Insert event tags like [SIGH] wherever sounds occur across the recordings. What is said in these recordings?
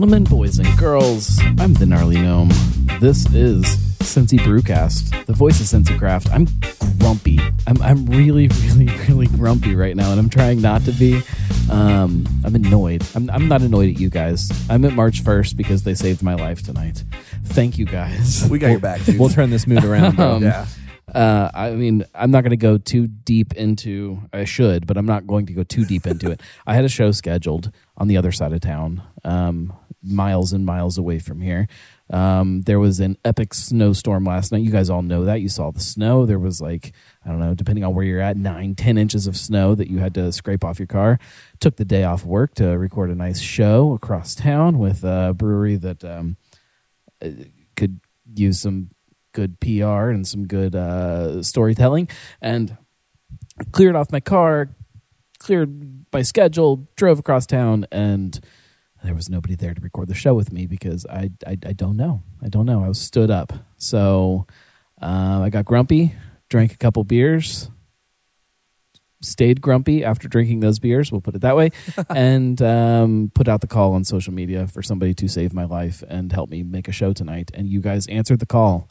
gentlemen, boys and girls, I'm the gnarly gnome. This is Cincy Brewcast, the voice of Cincy Craft. I'm grumpy. I'm, I'm really, [LAUGHS] really, really grumpy right now, and I'm trying not to be. Um, I'm annoyed. I'm, I'm not annoyed at you guys. I'm at March 1st because they saved my life tonight. Thank you guys. We got your back, dude. We'll turn this mood around. Bro. [LAUGHS] Um, yeah. Uh, I mean, I'm not going to go too deep into. I should, but I'm not going to go too deep into it. I had a show scheduled on the other side of town, um, miles and miles away from here. Um, there was an epic snowstorm last night. You guys all know that. You saw the snow. There was like I don't know, depending on where you're at, nine, ten inches of snow that you had to scrape off your car. Took the day off work to record a nice show across town with a brewery that um, could use some good PR and some good uh, storytelling, and cleared off my car, cleared my schedule, drove across town, and there was nobody there to record the show with me because I I, I don't know, I don't know. I was stood up, so uh, I got grumpy, drank a couple beers. Stayed grumpy after drinking those beers, we'll put it that way, [LAUGHS] and um, put out the call on social media for somebody to save my life and help me make a show tonight. And you guys answered the call.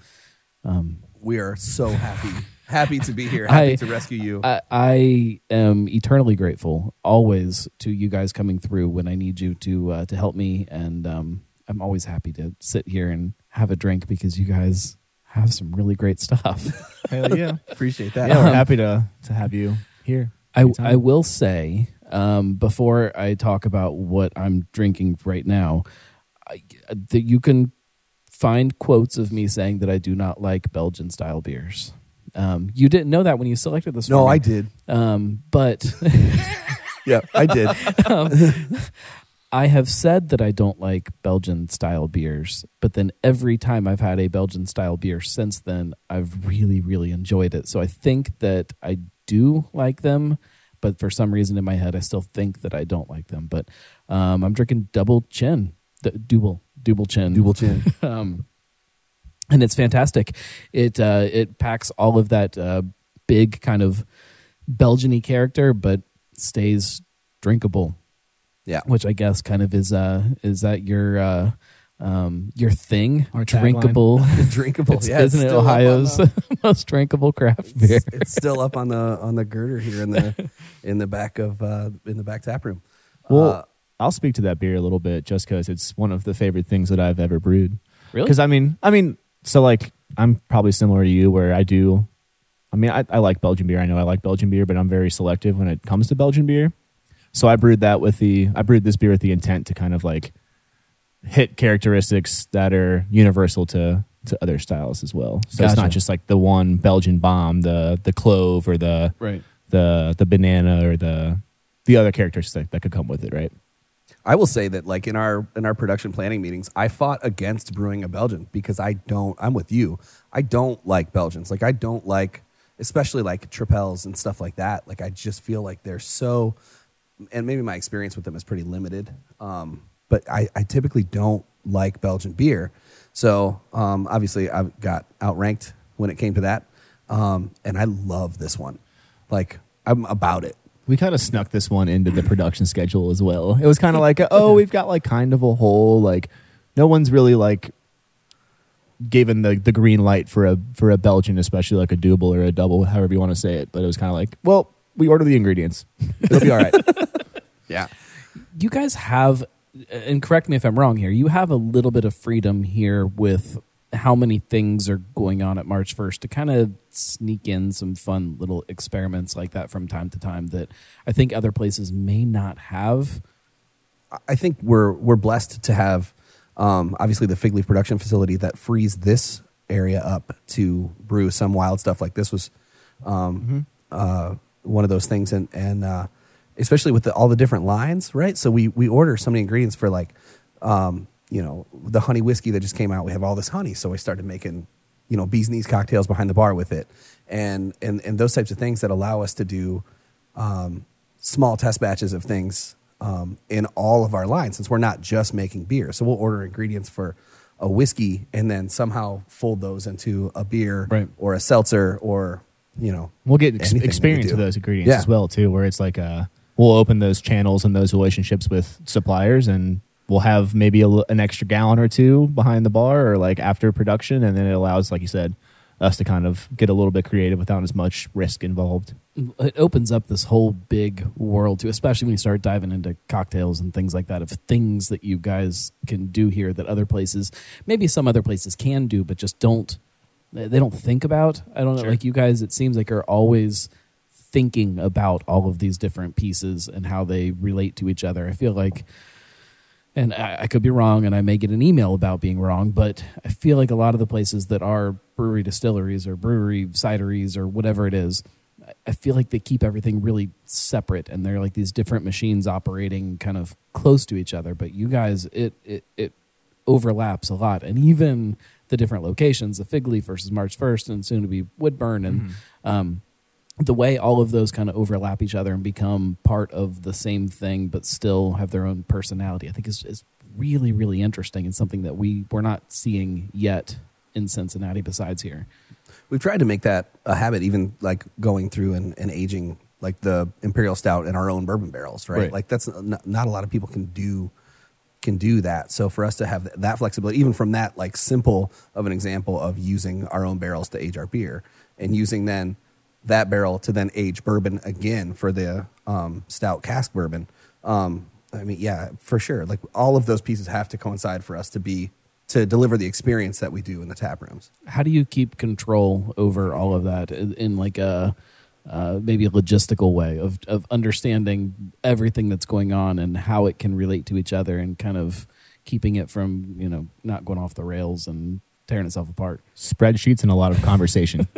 Um, We are so happy, happy to be here, [LAUGHS] happy I- to rescue you. I, I am eternally grateful always to you guys coming through when I need you to uh, to help me, and um, I'm always happy to sit here and have a drink because you guys have some really great stuff. [LAUGHS] Hell yeah. Appreciate that. Yeah, we're happy to to have you here. I Anytime. I will say um, before I talk about what I'm drinking right now, I, that you can find quotes of me saying that I do not like Belgian style beers. Um, you didn't know that when you selected this. No, me. I did. Um, but [LAUGHS] Yeah, I did. [LAUGHS] um, I have said that I don't like Belgian style beers, but then every time I've had a Belgian style beer since then, I've really, really enjoyed it. So I think that I do like them, but for some reason in my head, I still think that I don't like them. But um, I'm drinking double chin, d- double, double chin, Double chin. [LAUGHS] um, and it's fantastic. It uh, it packs all of that uh, big kind of Belgian-y character, but stays drinkable. Yeah. which I guess kind of is uh is that your uh, um, your thing? Our drinkable. [LAUGHS] Drinkable. It's- yeah, isn't it still up on Ohio's the- [LAUGHS] most drinkable craft beer? it's, it's still up on the on the girder here in the [LAUGHS] in the back of uh, in the back tap room. Well, Uh, I'll speak to that beer a little bit just because it's one of the favorite things that I've ever brewed. Really? Because I mean, I mean, so like I'm probably similar to you where I do. I mean, I, I like Belgian beer. I know I like Belgian beer, but I'm very selective when it comes to Belgian beer. So I brewed that with the I brewed this beer with the intent to kind of like hit characteristics that are universal to to other styles as well. So it's Gotcha. not just like the one Belgian bomb, the the clove or the right. the the banana or the the other characteristics that could come with it, right? I will say that like in our in our production planning meetings, I fought against brewing a Belgian because I don't. I'm with you. I don't like Belgians. Like I don't like, especially like tripels and stuff like that. Like I just feel like they're so, and maybe my experience with them is pretty limited. Um, but I, I typically don't like Belgian beer. So um, obviously I got outranked when it came to that, um, and I love this one. Like I'm about it. We kind of snuck this one into the production [CLEARS THROAT] schedule as well. It was kind of like, oh, we've got like kind of a whole like, no one's really like given the the green light for a for a Belgian, especially like a double or a double, however you want to say it. But it was kind of like, well, we order the ingredients, it'll be all right. [LAUGHS] Yeah. you guys have and correct me if i'm wrong here you have a little bit of freedom here with how many things are going on at march 1st to kind of sneak in some fun little experiments like that from time to time that i think other places may not have. I think we're we're blessed to have um, obviously the fig leaf production facility that frees this area up to brew some wild stuff like this was um, uh, one of those things. And and uh, especially with the, all the different lines right? So we we order so many ingredients for like um, you know the honey whiskey that just came out we have all this honey so I started making you know bees knees cocktails behind the bar with it and and and those types of things that allow us to do um, small test batches of things um, in all of our lines since we're not just making beer. So we'll order ingredients for a whiskey and then somehow fold those into a beer Right. or a seltzer or you know We'll get ex- we experience with those ingredients Yeah. as well too, where it's like uh, we'll open those channels and those relationships with suppliers and we'll have maybe a, l- an extra gallon or two behind the bar or like after production, and then it allows, like you said, us to kind of get a little bit creative without as much risk involved. it opens up this whole big world too, especially when you start diving into cocktails and things like that of things that you guys can do here that other places, maybe some other places can do, but just don't. They don't think about. I don't know. Sure. Like you guys, it seems like are always thinking about all of these different pieces and how they relate to each other. I feel like and I, I could be wrong, and I may get an email about being wrong, but I feel like a lot of the places that are brewery distilleries or brewery cideries or whatever it is, I- feel like they keep everything really separate, and they're like these different machines operating kind of close to each other. But you guys, it it, it overlaps a lot, and even the different locations, the Fig Leaf versus March First, and soon to be Woodburn, and um, the way all of those kind of overlap each other and become part of the same thing but still have their own personality i think is, is really really interesting and something that we we're not seeing yet in cincinnati besides here We've tried to make that a habit, even like going through and, and aging like the imperial stout in our own bourbon barrels, right? Right. Like that's not, not a lot of people can do can do that. So for us to have that flexibility, even from that like simple of an example of using our own barrels to age our beer and using then that barrel to then age bourbon again for the um, stout cask bourbon. Um, I mean, yeah, for sure. Like all of those pieces have to coincide for us to be to deliver the experience that we do in the tap rooms. how do you keep control over all of that in, in like a uh, maybe a logistical way of of understanding everything that's going on and how it can relate to each other and kind of keeping it from you know not going off the rails and tearing itself apart Spreadsheets and a lot of conversation. [LAUGHS]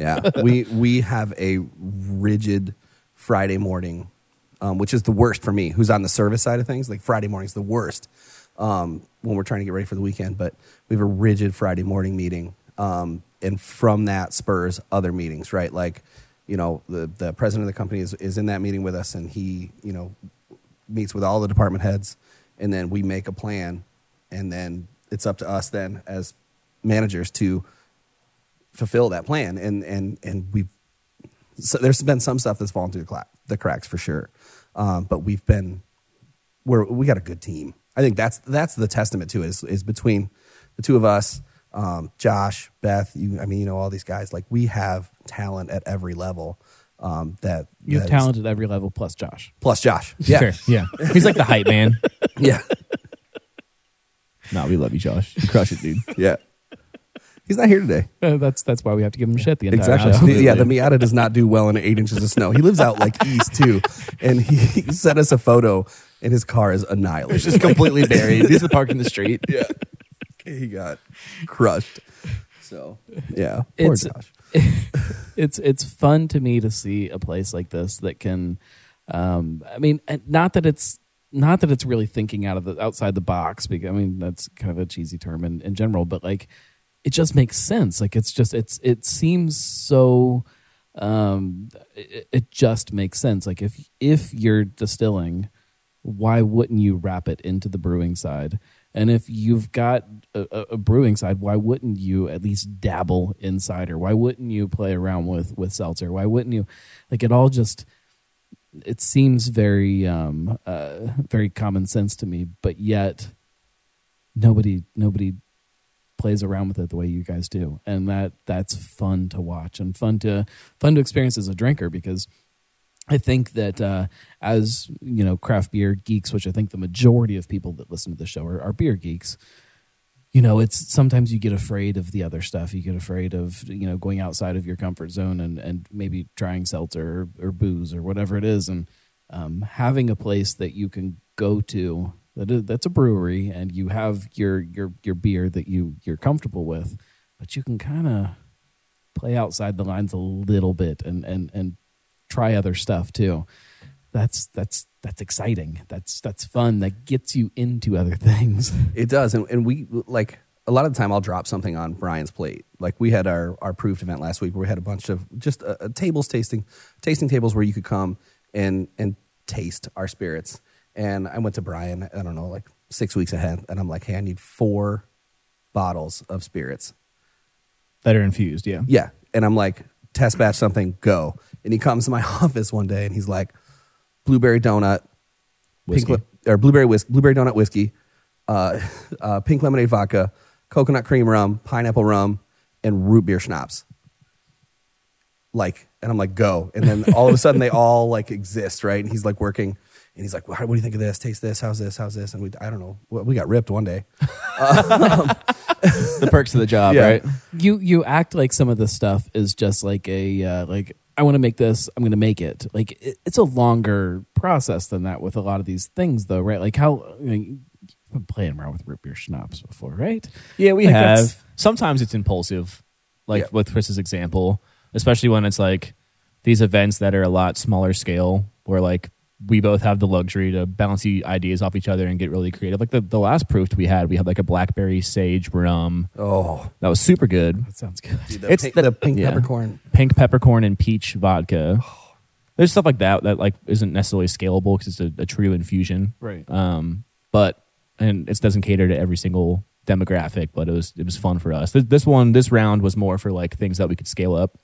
Yeah, we we have a rigid Friday morning, um, which is the worst for me. Who's on the service side of things? Like Friday morning's the worst um, when we're trying to get ready for the weekend. But we have a rigid Friday morning meeting, um, and from that spurs other meetings. Right, like you know the the president of the company is is in that meeting with us, and he you know meets with all the department heads, and then we make a plan, and then it's up to us then as managers to fulfill that plan. And and and we've so there's been some stuff that's fallen through the, cla- the cracks for sure. Um, but we've been we're we got a good team. I think that's that's the testament to it is, is between the two of us um, josh beth you i mean you know all these guys like we have talent at every level um, that you have that is- talent at every level plus josh. Plus josh. [LAUGHS] Yeah. Sure, yeah. He's like the hype man. [LAUGHS] yeah. No, we love you, Josh. You crush it, dude. yeah he's not here today Uh, that's that's why we have to give him shit the entire Exactly. show Absolutely. Yeah, the Miata does not do well in eight inches of snow. He lives out like [LAUGHS] east too, and he, he sent us a photo, and his car is annihilated. It's just completely buried. He's the park in the street. [LAUGHS] yeah, he got crushed. So yeah, poor It's- Josh. [LAUGHS] it's it's fun to me to see a place like this that can um i mean not that it's not that it's really thinking out of the outside the box because i mean that's kind of a cheesy term in, in general but like it just makes sense. Like it's just it's it seems so um it, it just makes sense. Like if if you're distilling why wouldn't you wrap it into the brewing side? And if you've got a, a- brewing side why wouldn't you at least dabble in cider why wouldn't you play around with with seltzer? Why wouldn't you? Like it all just it seems very um uh very common sense to me but yet nobody nobody plays around with it the way you guys do and that that's fun to watch and fun to fun to experience as a drinker because I think that uh, as you know, craft beer geeks, which I think the majority of people that listen to the show are, are beer geeks. You know, it's sometimes you get afraid of the other stuff. You get afraid of you know going outside of your comfort zone and and maybe trying seltzer or, or booze or whatever it is, and um, having a place that you can go to that is, that's a brewery and you have your your your beer that you you're comfortable with, but you can kind of play outside the lines a little bit and and and try other stuff too. That's that's that's exciting. That's that's fun. That gets you into other [LAUGHS] things. It does, and, and we like a lot of the time. I'll drop something on Brian's plate. Like we had our our proved event last week, where we had a bunch of just uh, uh, tables tasting, tasting tables where you could come and and taste our spirits. And I went to Brian. I don't know, like six weeks ahead, and I'm like, hey, I need four bottles of spirits. That are infused, yeah. Yeah, and I'm like, test batch something, go. And he comes to my [LAUGHS] office one day, and he's like, blueberry donut, Whiskey. pink or blueberry whis- blueberry donut whiskey, uh, [LAUGHS] uh, pink lemonade vodka, coconut cream rum, pineapple rum, and root beer schnapps. Like, and I'm like, go. And then all of a sudden they [LAUGHS] all like exist, right? And he's like working and he's like, what, what do you think of this? Taste this. How's this? How's this? And we, I don't know. We we got ripped one day. [LAUGHS] the perks of the job, Yeah. right? you you act like some of the stuff is just like a uh, like I want to make this, I'm going to make it. Like it, it's a longer process than that with a lot of these things, though, right? Like how I mean, you've been playing around with root beer schnapps before, right? Yeah, we Like, have. Sometimes it's impulsive, like Yeah. with Chris's example, especially when it's like these events that are a lot smaller scale, where like we both have the luxury to bounce the ideas off each other and get really creative. Like the, the last proof we had, we had like a blackberry sage rum Oh, that was super good. That sounds good. dude, the, It's pink, the- the, pink yeah. peppercorn. Pink peppercorn and peach vodka. There's stuff like that that like isn't necessarily scalable because it's a, a true infusion. Right. um, but and it doesn't cater to every single demographic. But it was it was fun for us. This, this one, this round was more for like things that we could scale up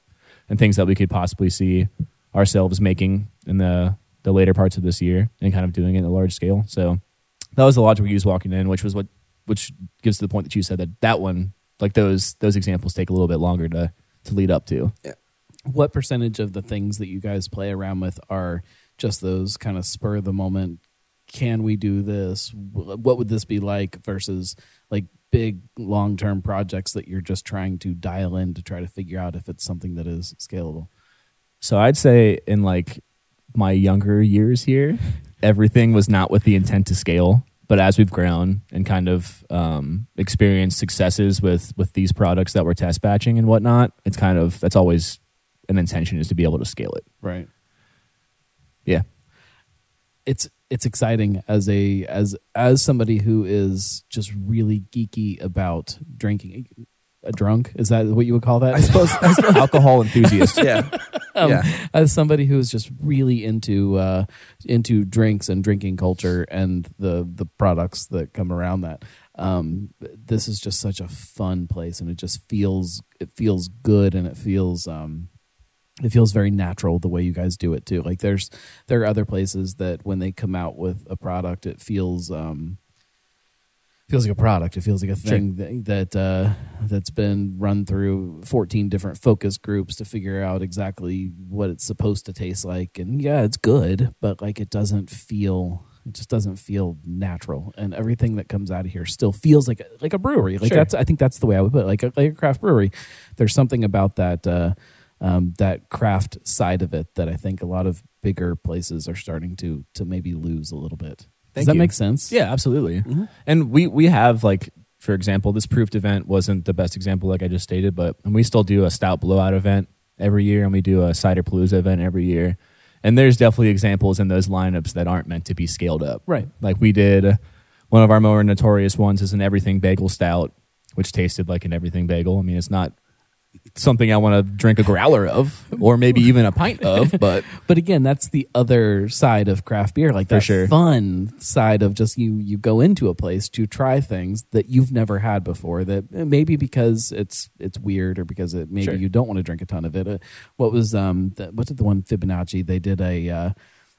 and things that we could possibly see ourselves making in the the later parts of this year and kind of doing it at a large scale. So that was the logic we used walking in, which was what which gives to the point that you said that that one like those those examples take a little bit longer to to lead up to. Yeah. What percentage of the things that you guys play around with are just those kind of spur of the moment? Can we do this? What would this be like versus like big long term projects that you're just trying to dial in to try to figure out if it's something that is scalable? So I'd say in like my younger years here, everything was not with the intent to scale. But as we've grown and kind of um, experienced successes with with these products that we're test batching and whatnot, it's kind of that's always an intention is to be able to scale it. Right. Yeah, it's it's exciting as a as as somebody who is just really geeky about drinking a drunk is that what you would call that I suppose. I suppose [LAUGHS] alcohol enthusiast. yeah. [LAUGHS] um, yeah. as somebody who is just really into uh into drinks and drinking culture and the the products that come around that um this is just such a fun place and it just feels it feels good and it feels um it feels very natural the way you guys do it too like there's there are other places that when they come out with a product it feels um feels like a product. It feels like a thing that, that uh that's been run through 14 different focus groups to figure out exactly what it's supposed to taste like. And yeah it's good but like it doesn't feel it just doesn't feel natural. And everything that comes out of here still feels like a, like a brewery. Like Sure. that's i think that's the way i would put it like a, like a craft brewery. There's something about that uh um, that craft side of it that I think a lot of bigger places are starting to to maybe lose a little bit. Does that you. make sense? Yeah, absolutely. Mm-hmm. And we we have like for example, this proofed event wasn't the best example like I just stated, but and we still do a stout blowout event every year and we do a cider palooza event every year. And there's definitely examples in those lineups that aren't meant to be scaled up. Right. Like we did one of our more notorious ones is an everything bagel stout, which tasted like an everything bagel. I mean, it's not something I want to drink a growler of or maybe even a pint of, [LAUGHS] but But again, that's the other side of craft beer, like that sure. fun side of just you you go into a place to try things that you've never had before. That eh, maybe because it's it's weird or because it maybe Sure. you don't want to drink a ton of it. Uh, what was um the, what's it the one Fibonacci? They did a uh,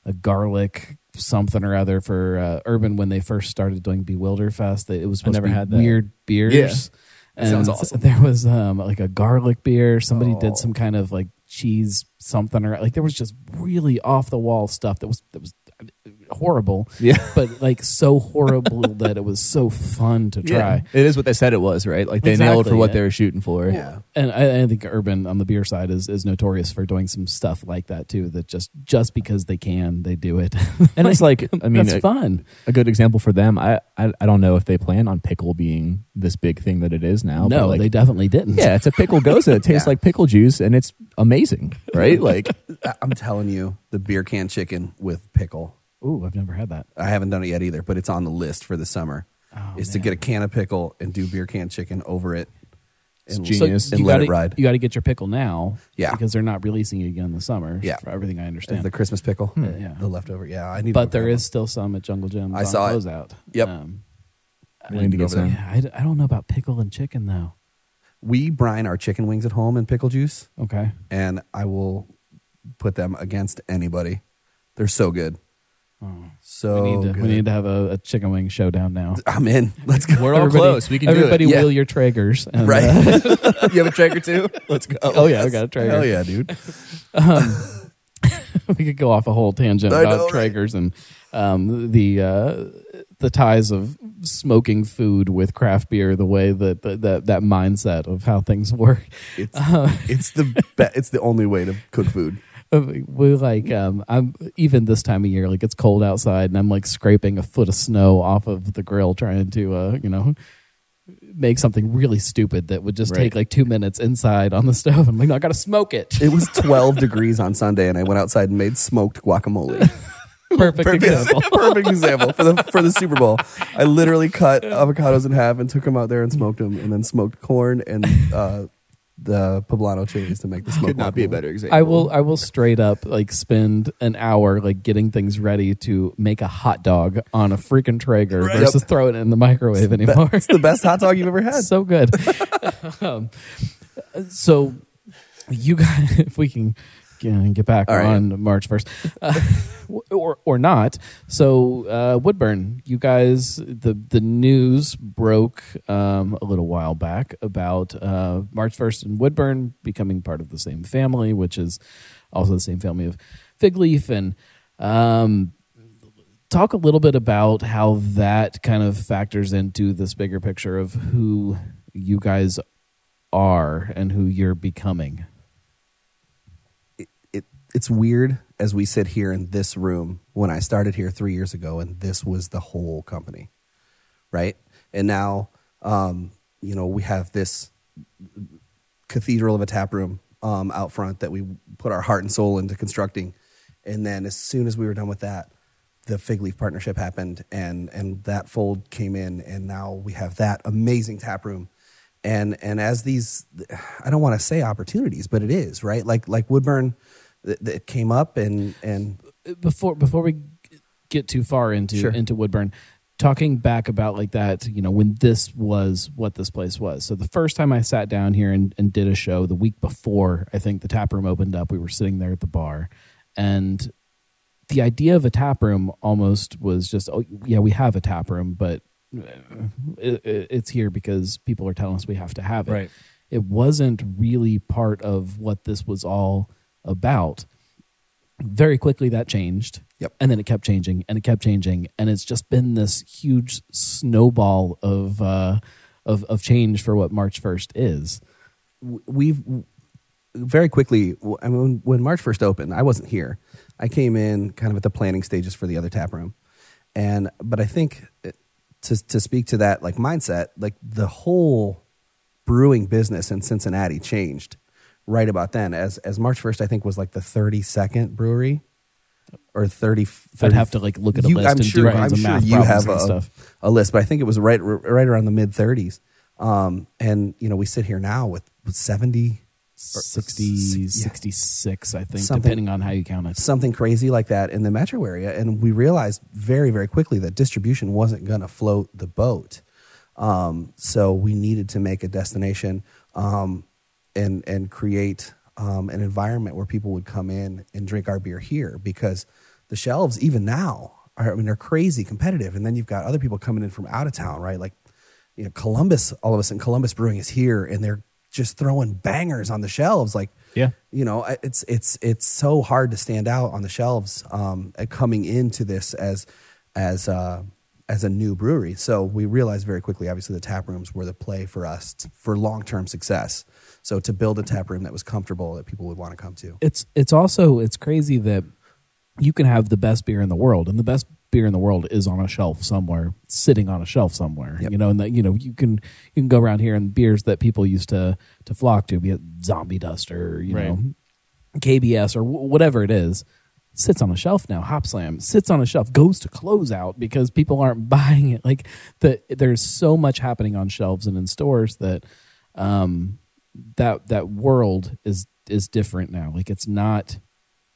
a garlic something or other for uh, Urban when they first started doing Bewilder Fest. That it was supposed never to be had that. weird beers. Yeah. That sounds And awesome. There was um like a garlic beer. Somebody Oh. did some kind of like cheese something or like there was just really off the wall stuff that was that was horrible. Yeah. But like so horrible [LAUGHS] that it was so fun to try. It is what they said it was, right? Like they nailed for what yeah. they were shooting for. Yeah. And I, I think Urban on the beer side is, is notorious for doing some stuff like that too. That just just because they can, they do it. [LAUGHS] And it's like, I mean, it's fun. a good example for them. I, I I don't know if they plan on pickle being this big thing that it is now. but, No, like, they definitely didn't. yeah, it's a pickle gose. It [LAUGHS] tastes Yeah. like pickle juice, and it's amazing, right? Like, I- I'm telling you, the beer can chicken with pickle. Ooh, I've never had that. I haven't done it yet either, but it's on the list for the summer. Oh, is to man. get a can of pickle and do beer can chicken over it. It's And, genius. and you let gotta, it ride. You got to get your pickle now, Yeah. because they're not releasing it again in the summer. Yeah. for everything I understand. the Christmas pickle, yeah. the leftover. Yeah, I need. but there is still some at Jungle Jim. I saw it. out. Yep. Um, we need to get some. yeah, I don't know about pickle and chicken though. We brine our chicken wings at home in pickle juice, Okay. and I will put them against anybody. They're so good. So we need to, we need to have a, a chicken wing showdown now. I'm in. Let's go. We're all Everybody- close. We can do Everybody it. Yeah. wheel your Traegers. And, Right. uh, [LAUGHS] [LAUGHS] you have a Traeger too? Let's go. Oh, yeah, I got a Traeger. Hell yeah, dude. [LAUGHS] we could go off a whole tangent I about know, right? Traegers and um, the uh, the ties of smoking food with craft beer, the way that that that, that mindset of how things work. It's it's the be- it's the only way to cook food. [LAUGHS] we like um i'm even this time of year like it's cold outside and i'm like scraping a foot of snow off of the grill trying to uh you know make something really stupid that would just Right. take like two minutes inside on the stove i'm like no i gotta smoke it It was [LAUGHS] 12 degrees on Sunday, and I went outside and made smoked guacamole. [LAUGHS] perfect example Perfect example for the for the Super Bowl. I literally cut avocados in half and took them out there and smoked them, and then smoked corn and uh, the poblano chilies to make the smoked. [LAUGHS] Could not be a better example. I will I will straight up like spend an hour like getting things ready to make a hot dog on a freaking Traeger Right. versus throw it in the microwave anymore. It's the best hot dog you've ever [LAUGHS] had. so good. [LAUGHS] um, so you guys, if we can get, get back All right. on March first, uh, [LAUGHS] or or not. So uh, Woodburn, you guys, the the news broke um, a little while back about uh, March first and Woodburn becoming part of the same family, which is also the same family of Fig Leaf and. Um, talk a little bit about how that kind of factors into this bigger picture of who you guys are and who you're becoming. It, it's weird as we sit here in this room when I started here three years ago, and this was the whole company, right? And now, um, you know, we have this cathedral of a tap room um, out front that we put our heart and soul into constructing, and then as soon as we were done with that, the Fig Leaf partnership happened, and and that fold came in, and now we have that amazing tap room. And and as these, I don't want to say opportunities, but it is right. Like like Woodburn, th- th- it came up, and and Before before we get too far into Sure. into Woodburn, talking back about like that, you know, when this was what this place was. So the first time I sat down here and, and did a show, the week before I think the tap room opened up, we were sitting there at the bar, and the idea of a tap room almost was just, oh yeah, we have a tap room, but uh, it- it's here because people are telling us we have to have it. Right. It wasn't really part of what this was all about. Very quickly that changed. Yep. And then it kept changing and it kept changing. And it's just been this huge snowball of uh of, of change for what March first is. we've very quickly I mean, when March first opened, I wasn't here. I came in kind of at the planning stages for the other tap room, and but I think uh, to to speak to that like mindset, like the whole brewing business in Cincinnati changed right about then. As as March first, I think was like the thirty second brewery or 30, I'd have to like look at a you- list I'm and do sure, kinds I'm of sure math you have a, stuff. a list, but I think it was right right around the mid 30s. Um, and you know, we sit here now with, with 70 60, yeah. 66, I think, Something- depending on how you count it. something crazy like that in the metro area, and we realized very very quickly that distribution wasn't going to float the boat. Um, so we needed to make a destination um, and and create um, an environment where people would come in and drink our beer here because the shelves even now are I mean they're crazy competitive, and then you've got other people coming in from out of town, right? Like you know Columbus, all of a sudden Columbus Brewing is here, and they're just throwing bangers on the shelves, like Yeah. you know it's it's it's so hard to stand out on the shelves um, coming into this as as uh, as a new brewery. So we realized very quickly, obviously, the tap rooms were the play for us for long term success. So to build a tap room that was comfortable that people would want to come to. it's it's also it's crazy that you can have the best beer in the world and the best beer in the world is on a shelf somewhere sitting on a shelf somewhere Yep. you know and that you know you can you can go around here and beers that people used to to flock to be it zombie dust or you Right. know kbs or w- whatever it is sits on a shelf now Hopslam sits on a shelf goes to close out because people aren't [LAUGHS] buying it like the there's so much happening on shelves and in stores that um that that world is is different now like it's not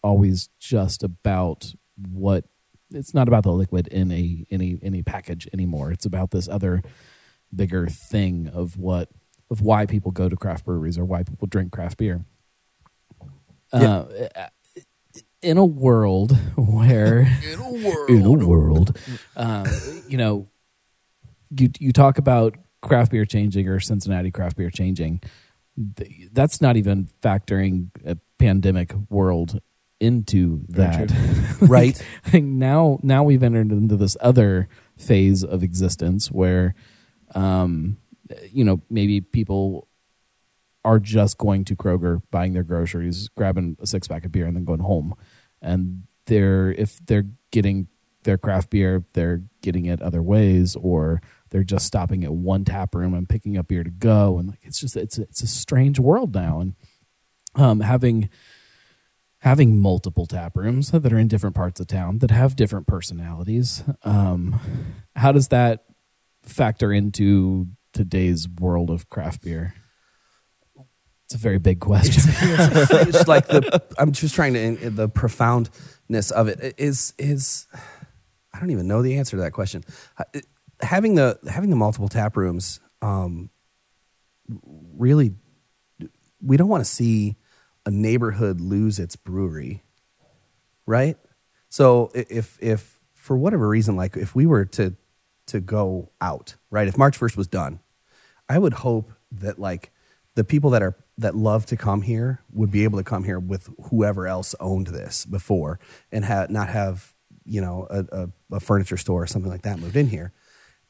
always just about what it's not about the liquid in a in a in a package anymore it's about this other bigger thing of what of why people go to craft breweries or why people drink craft beer uh, in a world [LAUGHS] where In a world. in a world, um, you know, you you talk about craft beer changing or Cincinnati craft beer changing. Th- That's not even factoring a pandemic world into that. [LAUGHS] Right. I think now now we've entered into this other phase of existence where, um, you know, maybe people are just going to Kroger, buying their groceries, grabbing a six pack of beer, and then going home. And they're if they're getting their craft beer, they're getting it other ways, or they're just stopping at one tap room and picking up beer to go. And like it's just it's it's a strange world now, and um, having having multiple tap rooms that are in different parts of town that have different personalities. Um, how does that factor into today's world of craft beer? It's a very big question. it's like the I'm just trying to the profoundness of it is is I don't even know the answer to that question. Having the having the multiple tap rooms, um, really, we don't want to see a neighborhood lose its brewery, right? So if if for whatever reason, like if we were to to go out, right? If March first was done, I would hope that like the people that are that love to come here would be able to come here with whoever else owned this before and ha- not have you know a, a, a furniture store or something like that moved in here.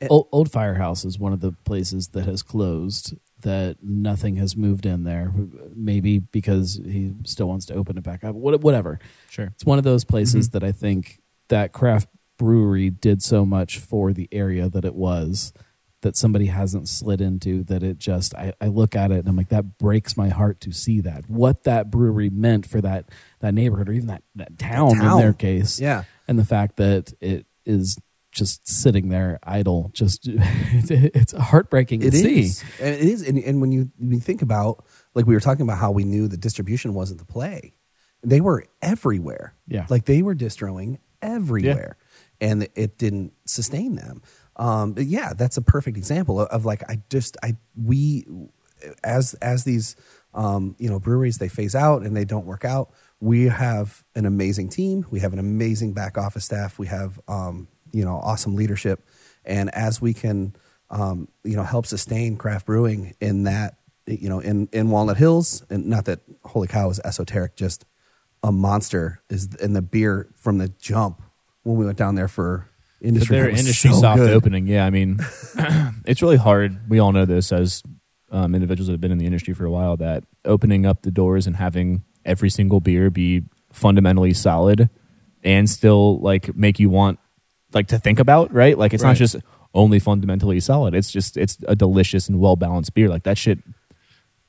Old, old Firehouse is one of the places that has closed. That nothing has moved in there. Maybe because he still wants to open it back up. What- Whatever. Sure. It's one of those places mm-hmm. that I think that craft brewery did so much for the area that it was that somebody hasn't slid into that it just I, I look at it and I'm like that breaks my heart to see that what that brewery meant for that that neighborhood or even that, that town, town. in their case Yeah. and the fact that it is just sitting there idle just [LAUGHS] it's heartbreaking It to is, see and it is, and, and when you when you think about like we were talking about how we knew the distribution wasn't the play, they were everywhere. Yeah. like they were distroing everywhere, and it didn't sustain them. Um, but yeah, that's a perfect example of, of like I just I we as as these um, you know breweries they phase out and they don't work out. We have an amazing team. We have an amazing back office staff. We have um, you know awesome leadership, and as we can um, you know help sustain craft brewing in that you know in in Walnut Hills, and not that Holy Cow is esoteric, just a monster is in the beer from the jump when we went down there for But industry. their industry so soft good. opening, yeah. I mean, [LAUGHS] it's really hard. We all know this as um, individuals that have been in the industry for a while. That opening up the doors and having every single beer be fundamentally solid and still like make you want like to think about, right? Like it's Right. not just only fundamentally solid. It's just it's a delicious and well balanced beer. Like that shit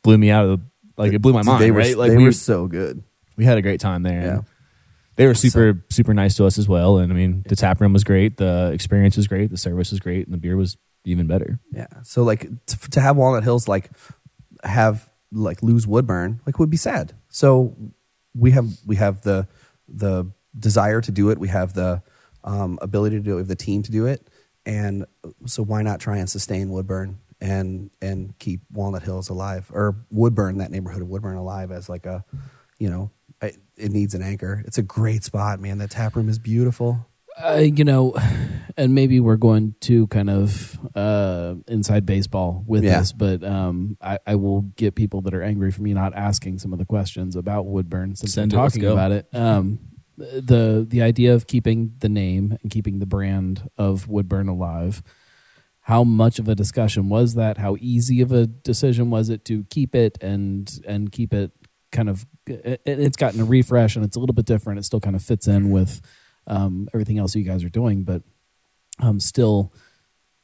blew me out of the like it blew my mind. They were right? Like they we were so good. we had a great time there. Yeah. They were super, super nice to us as well. And I mean, the tap room was great. The experience was great. The service was great. And the beer was even better. Yeah. So like to, to have Walnut Hills like have like lose Woodburn like would be sad. So we have we have the the desire to do it. We have the um, ability to do it. We have the team to do it. And so why not try and sustain Woodburn and and keep Walnut Hills alive or Woodburn that neighborhood of Woodburn alive as like a you know it, it needs an anchor. It's a great spot, man. That tap room is beautiful. uh, you know, and maybe we're going to kind of uh, inside baseball with Yeah. this, but um, I, I will get people that are angry for me not asking some of the questions about Woodburn since Send we're it, talking go. about it. Um, the the idea of keeping the name and keeping the brand of Woodburn alive. How much of a discussion was that? How easy of a decision was it to keep it and and keep it kind of? it- It's gotten a refresh and it's a little bit different. It still kind of fits in with um, everything else you guys are doing, but um, still,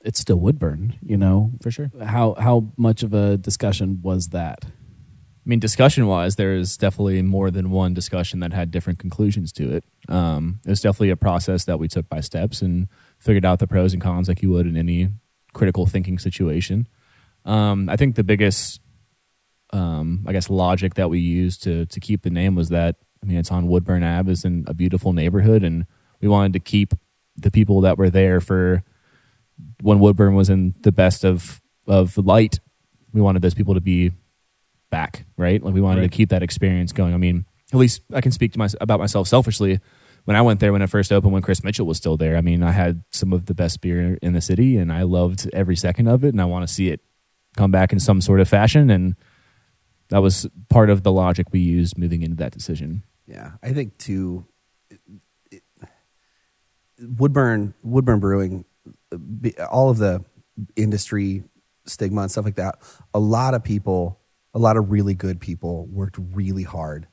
it's still Woodburn. You know, For sure. how how much of a discussion was that? I mean, discussion wise, there is definitely more than one discussion that had different conclusions to it. Um, it was definitely a process that we took by steps and figured out the pros and cons like you would in any critical thinking situation. Um, I think the biggest, um, I guess, logic that we used to to keep the name was that I mean, it's on Woodburn Ave, it's in a beautiful neighborhood, and we wanted to keep the people that were there for when Woodburn was in the best of of light. We wanted those people to be back, right? Like we wanted Right. to keep that experience going. I mean, at least I can speak to my, about myself selfishly. When I went there when it first opened, when Chris Mitchell was still there, I mean, I had some of the best beer in the city, and I loved every second of it, and I want to see it come back in some sort of fashion, and that was part of the logic we used moving into that decision. Yeah, I think too. it- it- Woodburn, Woodburn Brewing, all of the industry stigma and stuff like that. A lot of people, a lot of really good people, worked really hard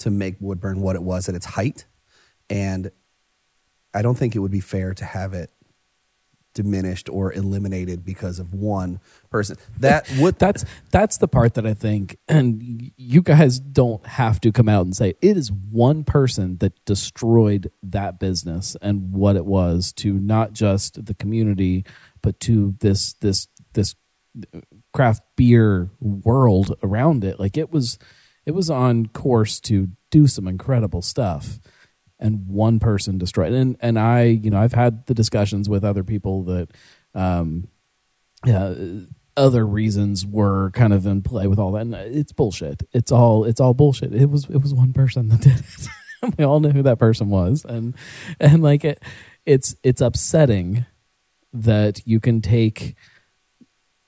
to make Woodburn what it was at its height, and I don't think it would be fair to have it diminished or eliminated because of one person. That [LAUGHS] would that's that's the part that I think, and you guys don't have to come out and say it is one person that destroyed that business and what it was to not just the community, but to this this this craft beer world around it. Like it was, it was on course to do some incredible stuff. And one person destroyed and and I you know I've had the discussions with other people that um yeah other reasons were kind of in play with all that. And it's bullshit. It's all it's all bullshit. It was it was one person that [LAUGHS] did it. We all knew who that person was. And and like it it's it's upsetting that you can take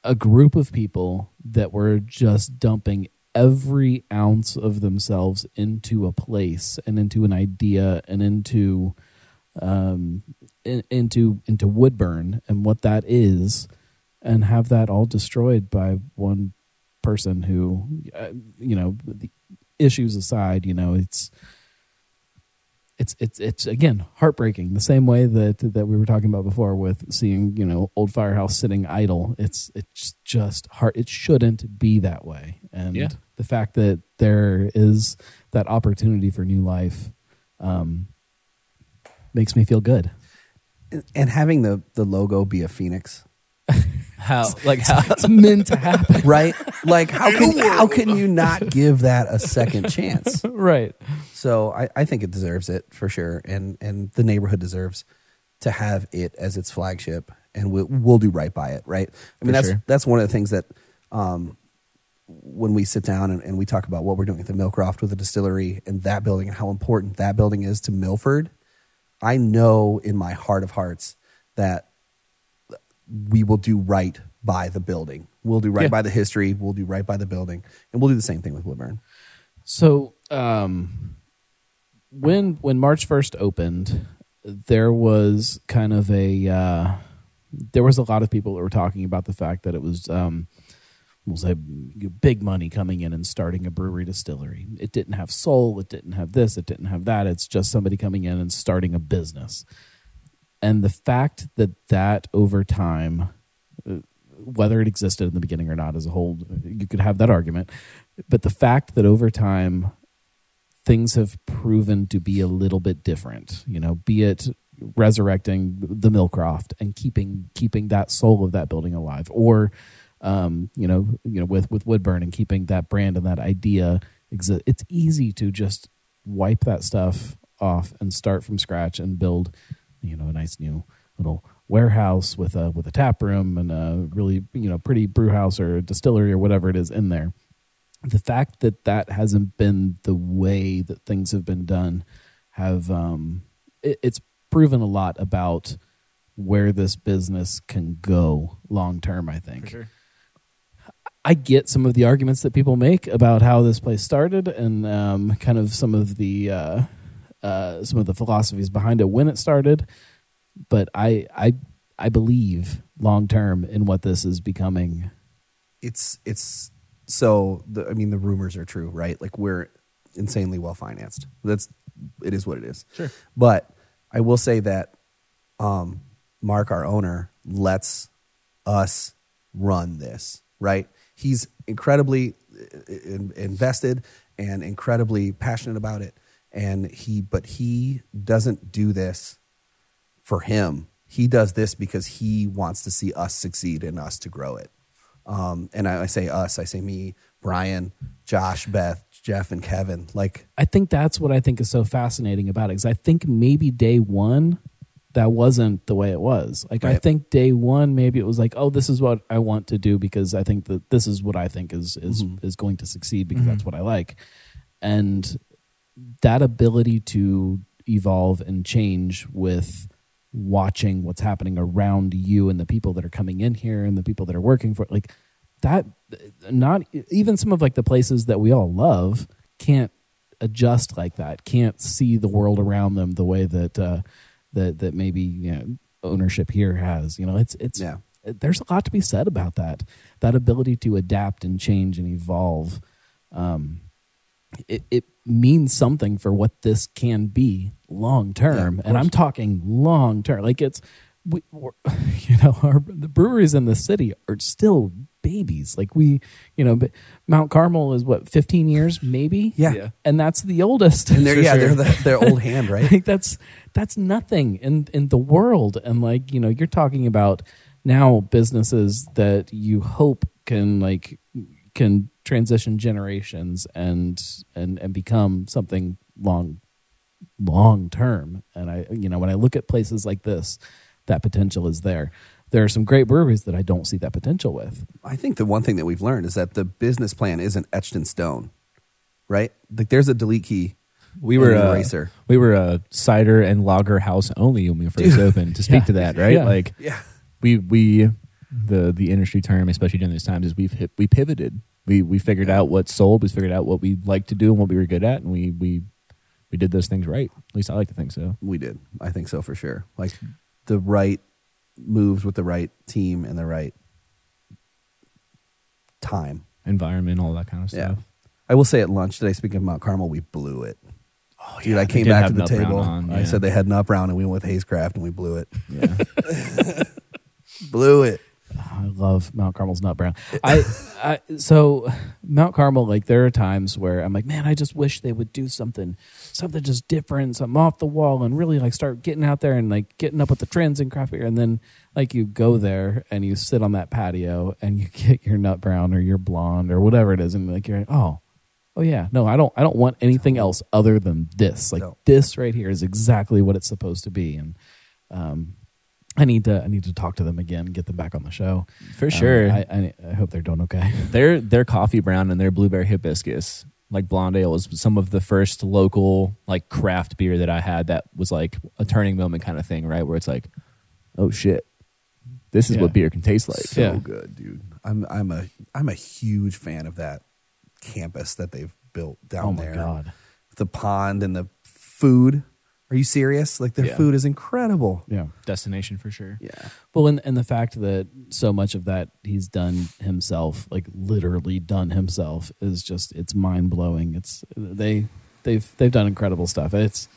a group of people that were just dumping every ounce of themselves into a place and into an idea and into um in, into into woodburn and what that is and have that all destroyed by one person who uh, you know the issues aside you know it's it's it's it's again heartbreaking. The same way that that we were talking about before with seeing you know old firehouse sitting idle. It's it's just heart it shouldn't be that way. And Yeah. the fact that there is that opportunity for new life um makes me feel good. And having the the logo be a phoenix How like how? it's meant to happen. [LAUGHS] Right? Like how can how can you not give that a second chance? [LAUGHS] Right. So I, I think it deserves it for sure and and the neighborhood deserves to have it as its flagship and we'll, we'll do right by it right? I mean For that's sure. that's one of the things that um when we sit down and, and we talk about what we're doing at the millcroft with the distillery and that building and how important that building is to milford i know in my heart of hearts that we will do right by the building. We'll do right Yeah. by the history. We'll do right by the building, and we'll do the same thing with Woodburn. So, um, when when March first opened, there was kind of a uh, there was a lot of people that were talking about the fact that it was um, we'll say big money coming in and starting a brewery distillery. It didn't have soul. It didn't have this. It didn't have that. It's just somebody coming in and starting a business. And the fact that that over time, uh, whether it existed in the beginning or not as a whole, you could have that argument. But the fact that over time, things have proven to be a little bit different, you know, be it resurrecting the Millcroft and keeping keeping that soul of that building alive, or um, you know, you know, with with Woodburn and keeping that brand and that idea exist. It's easy to just wipe that stuff off and start from scratch and build, you know, a nice new little warehouse with a with a tap room and a really you know pretty brew house or distillery or whatever it is in there. The fact that that hasn't been the way that things have been done have um, it, it's proven a lot about where this business can go long term. I think. I get some of the arguments that people make about how this place started and um, kind of some of the uh, uh, some of the philosophies behind it when it started, but I I I believe long term in what this is becoming. It's it's so. The, I mean, the rumors are true, right? Like we're insanely well financed. That's it is what it is. Sure. But I will say that um, Mark, our owner, lets us run this. Right? He's incredibly uh, in- invested and incredibly passionate about it, and he but he doesn't do this for him. He does this because he wants to see us succeed and us to grow it. Um, and I, I say us, I say me, Brian, Josh, Beth, Jeff, and Kevin. Like, I think that's what I think is so fascinating about it because I think maybe day one that wasn't the way it was. Like I think day one maybe it was like, oh, this is what I want to do because I think that this is what I think is is is going to succeed because that's what I like. And that ability to evolve and change with watching what's happening around you and the people that are coming in here and the people that are working for it, like that not even some of like the places that we all love can't adjust like that can't see the world around them the way that uh that that maybe you know ownership here has you know it's it's Yeah. there's a lot to be said about that that ability to adapt and change and evolve um it, it means something for what this can be long term Yeah, and i'm talking long term like it's we, we're, [LAUGHS] you know our the breweries in the city are still babies like we you know but mount carmel is what 15 years maybe Yeah. Yeah. and that's the oldest And they're yeah, sure. they're the, their old hand, right? [LAUGHS] like that's that's nothing in in the world and like you know you're talking about now businesses that you hope can like can transition generations and and and become something long long term and i you know when i look at places like this that potential is there there are some great breweries that i don't see that potential with I think the one thing that we've learned is that the business plan isn't etched in stone, right? Like there's a delete key. We were in an uh, eraser. we were a cider and lager house only when we first opened. To speak [LAUGHS] Yeah. to that, right? Yeah. Like Yeah. we we the the industry term, especially during these times, is we've hit, we pivoted. We we figured out what sold. We figured out what we like to do and what we were good at, and we we we did those things right. At least I like to think so. We did. I think so for sure. Like the right moves with the right team and the right time. Environment, all that kind of stuff. Yeah. I will say at lunch today, speaking of Mount Carmel, we blew it. Oh, yeah. Dude, I came back to the table. on, I said they had nut brown and we went with Hazecraft and we blew it. Yeah. [LAUGHS] Blew it. I love Mount Carmel's nut brown. I, I so Mount Carmel, like there are times where I'm like, man, I just wish they would do something, something just different, something off the wall, and really like start getting out there and like getting up with the trends in craft beer. And then like you go there and you sit on that patio and you [LAUGHS] get your nut brown or your blonde or whatever it is, and like you're like, oh, oh yeah, no, I don't, I don't want anything else other than this. Like No. this right here is exactly what it's supposed to be, and um, I need to I need to talk to them again, get them back on the show. For Um, sure. I, I, I hope they're doing okay. [LAUGHS] their their coffee brown and their blueberry hibiscus like blonde ale was some of the first local like craft beer that i had that was like a turning moment kind of thing right where it's like oh shit this is Yeah. what beer can taste like So Yeah. good, dude. I'm I'm a I'm a huge fan of that campus that they've built down oh my there. god! The pond and the food. Are you serious? Like their Yeah. food is incredible. Yeah. destination for sure Yeah. Well, and and the fact that so much of that he's done himself, like literally done himself, is just it's mind blowing. It's they they've they've done incredible stuff. It's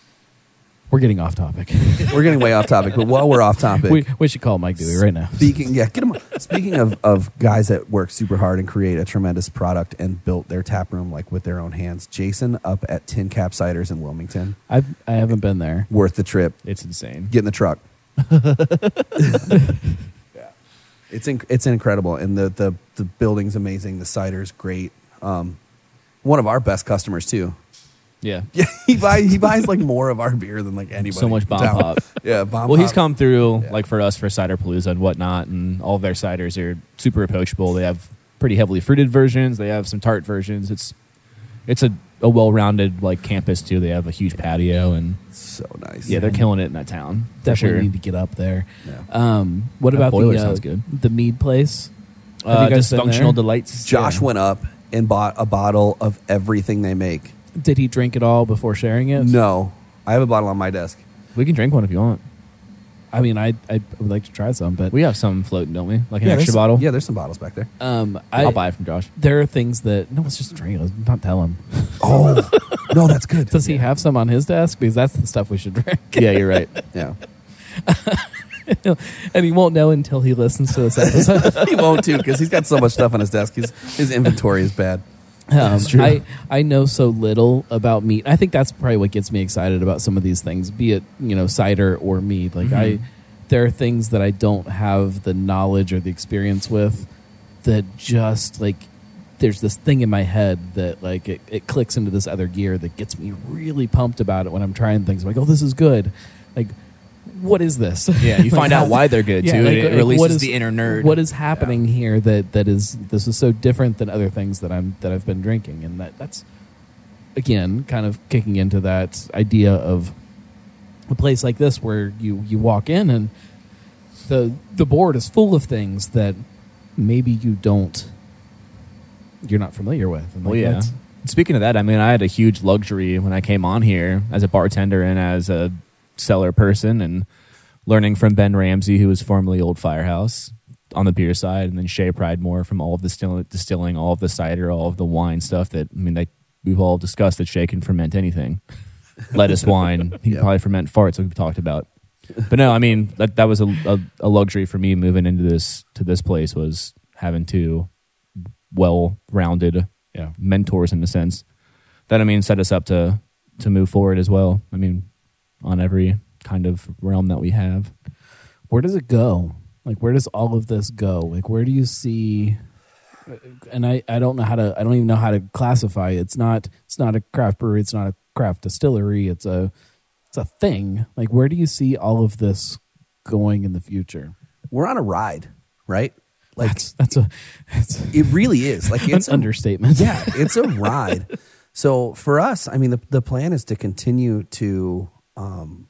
we're getting off topic. [LAUGHS] We're getting way off topic, but while we're off topic, we we should call Mike Dewey right now. Speaking, yeah, get 'em- Speaking of, of guys that work super hard and create a tremendous product and built their tap room like with their own hands, Jason up at Tin Cap Ciders in Wilmington, I I haven't been there. worth the trip. it's insane Get in the truck. [LAUGHS] yeah, it's inc- it's incredible, and the the the building's amazing. The cider's great. Um, one of our best customers too. Yeah [LAUGHS] Yeah, he buys he buys like more of our beer than like anybody. so much in bomb town. pop [LAUGHS] Yeah, bomb. well he's come through Yeah. like for us for cider palooza and whatnot and all of their ciders are super approachable they have pretty heavily fruited versions they have some tart versions it's it's a, a well-rounded like campus too they have a huge patio and so nice. yeah they're killing it in that town Definitely sure. need to get up there. Yeah. Um, what That about boiler the uh, sounds good. the mead place? Have uh, you guys been dysfunctional delights. Josh Yeah. went up and bought a bottle of everything they make. Did he drink it all before sharing it? No, I have a bottle on my desk. We can drink one if you want. I mean, I I would like to try some, but We have some floating, don't we? Like an there's extra some- bottle. Yeah, there's some bottles back there. um, I, I, will buy it from Josh. there are things that no, it's just a drink. Let's not tell him. Oh, no, that's good. [LAUGHS] Does he have some on his desk? Because that's the stuff we should drink. [LAUGHS] yeah, you're right. [LAUGHS] Yeah, and he won't know until he listens to this episode. he won't too because he's got so much stuff on his desk. His his inventory is bad. Um. I I know so little about meat. I think that's probably what gets me excited about some of these things, be it you know cider or mead. Like I, there are things that I don't have the knowledge or the experience with that just like there's this thing in my head that like it, it clicks into this other gear that gets me really pumped about it when I'm trying things. I'm like, oh, this is good. Like, what is this? Yeah, you [LAUGHS] find out why they're good yeah, too. like- it releases what is- the inner nerd. What is happening here that that is this is so different than other things that I'm that I've been drinking, and that that's again, kind of kicking into that idea of a place like this where you you walk in and the the board is full of things that maybe you don't you're not familiar with. And Well, like, yeah. Speaking of that, I mean, I had a huge luxury when I came on here as a bartender and as a cellar person, and learning from Ben Ramsey, who was formerly Old Firehouse on the beer side, and then Shea Pridemore from all of the still- distilling, all of the cider, all of the wine stuff. That I mean, like we've all discussed that Shea can ferment anything. [LAUGHS] Lettuce wine, he can Yeah. probably ferment farts, like we've talked about. But no, I mean that that was a, a, a luxury for me moving into this to this place was having two well-rounded yeah. mentors in a sense that I mean set us up to to move forward as well. I mean, on every kind of realm that we have. where does it go? Like, where does all of this go? Like, where do you see? And I, I don't know how to. I don't even know how to classify. It's not. It's not a craft brewery. It's not a craft distillery. It's a. It's a thing. Like, where do you see all of this going in the future? We're on a ride, right? Like that's that's a. It's it really is. Like [LAUGHS] an it's a, understatement. yeah, it's a ride. So for us, I mean, the the plan is to continue to um,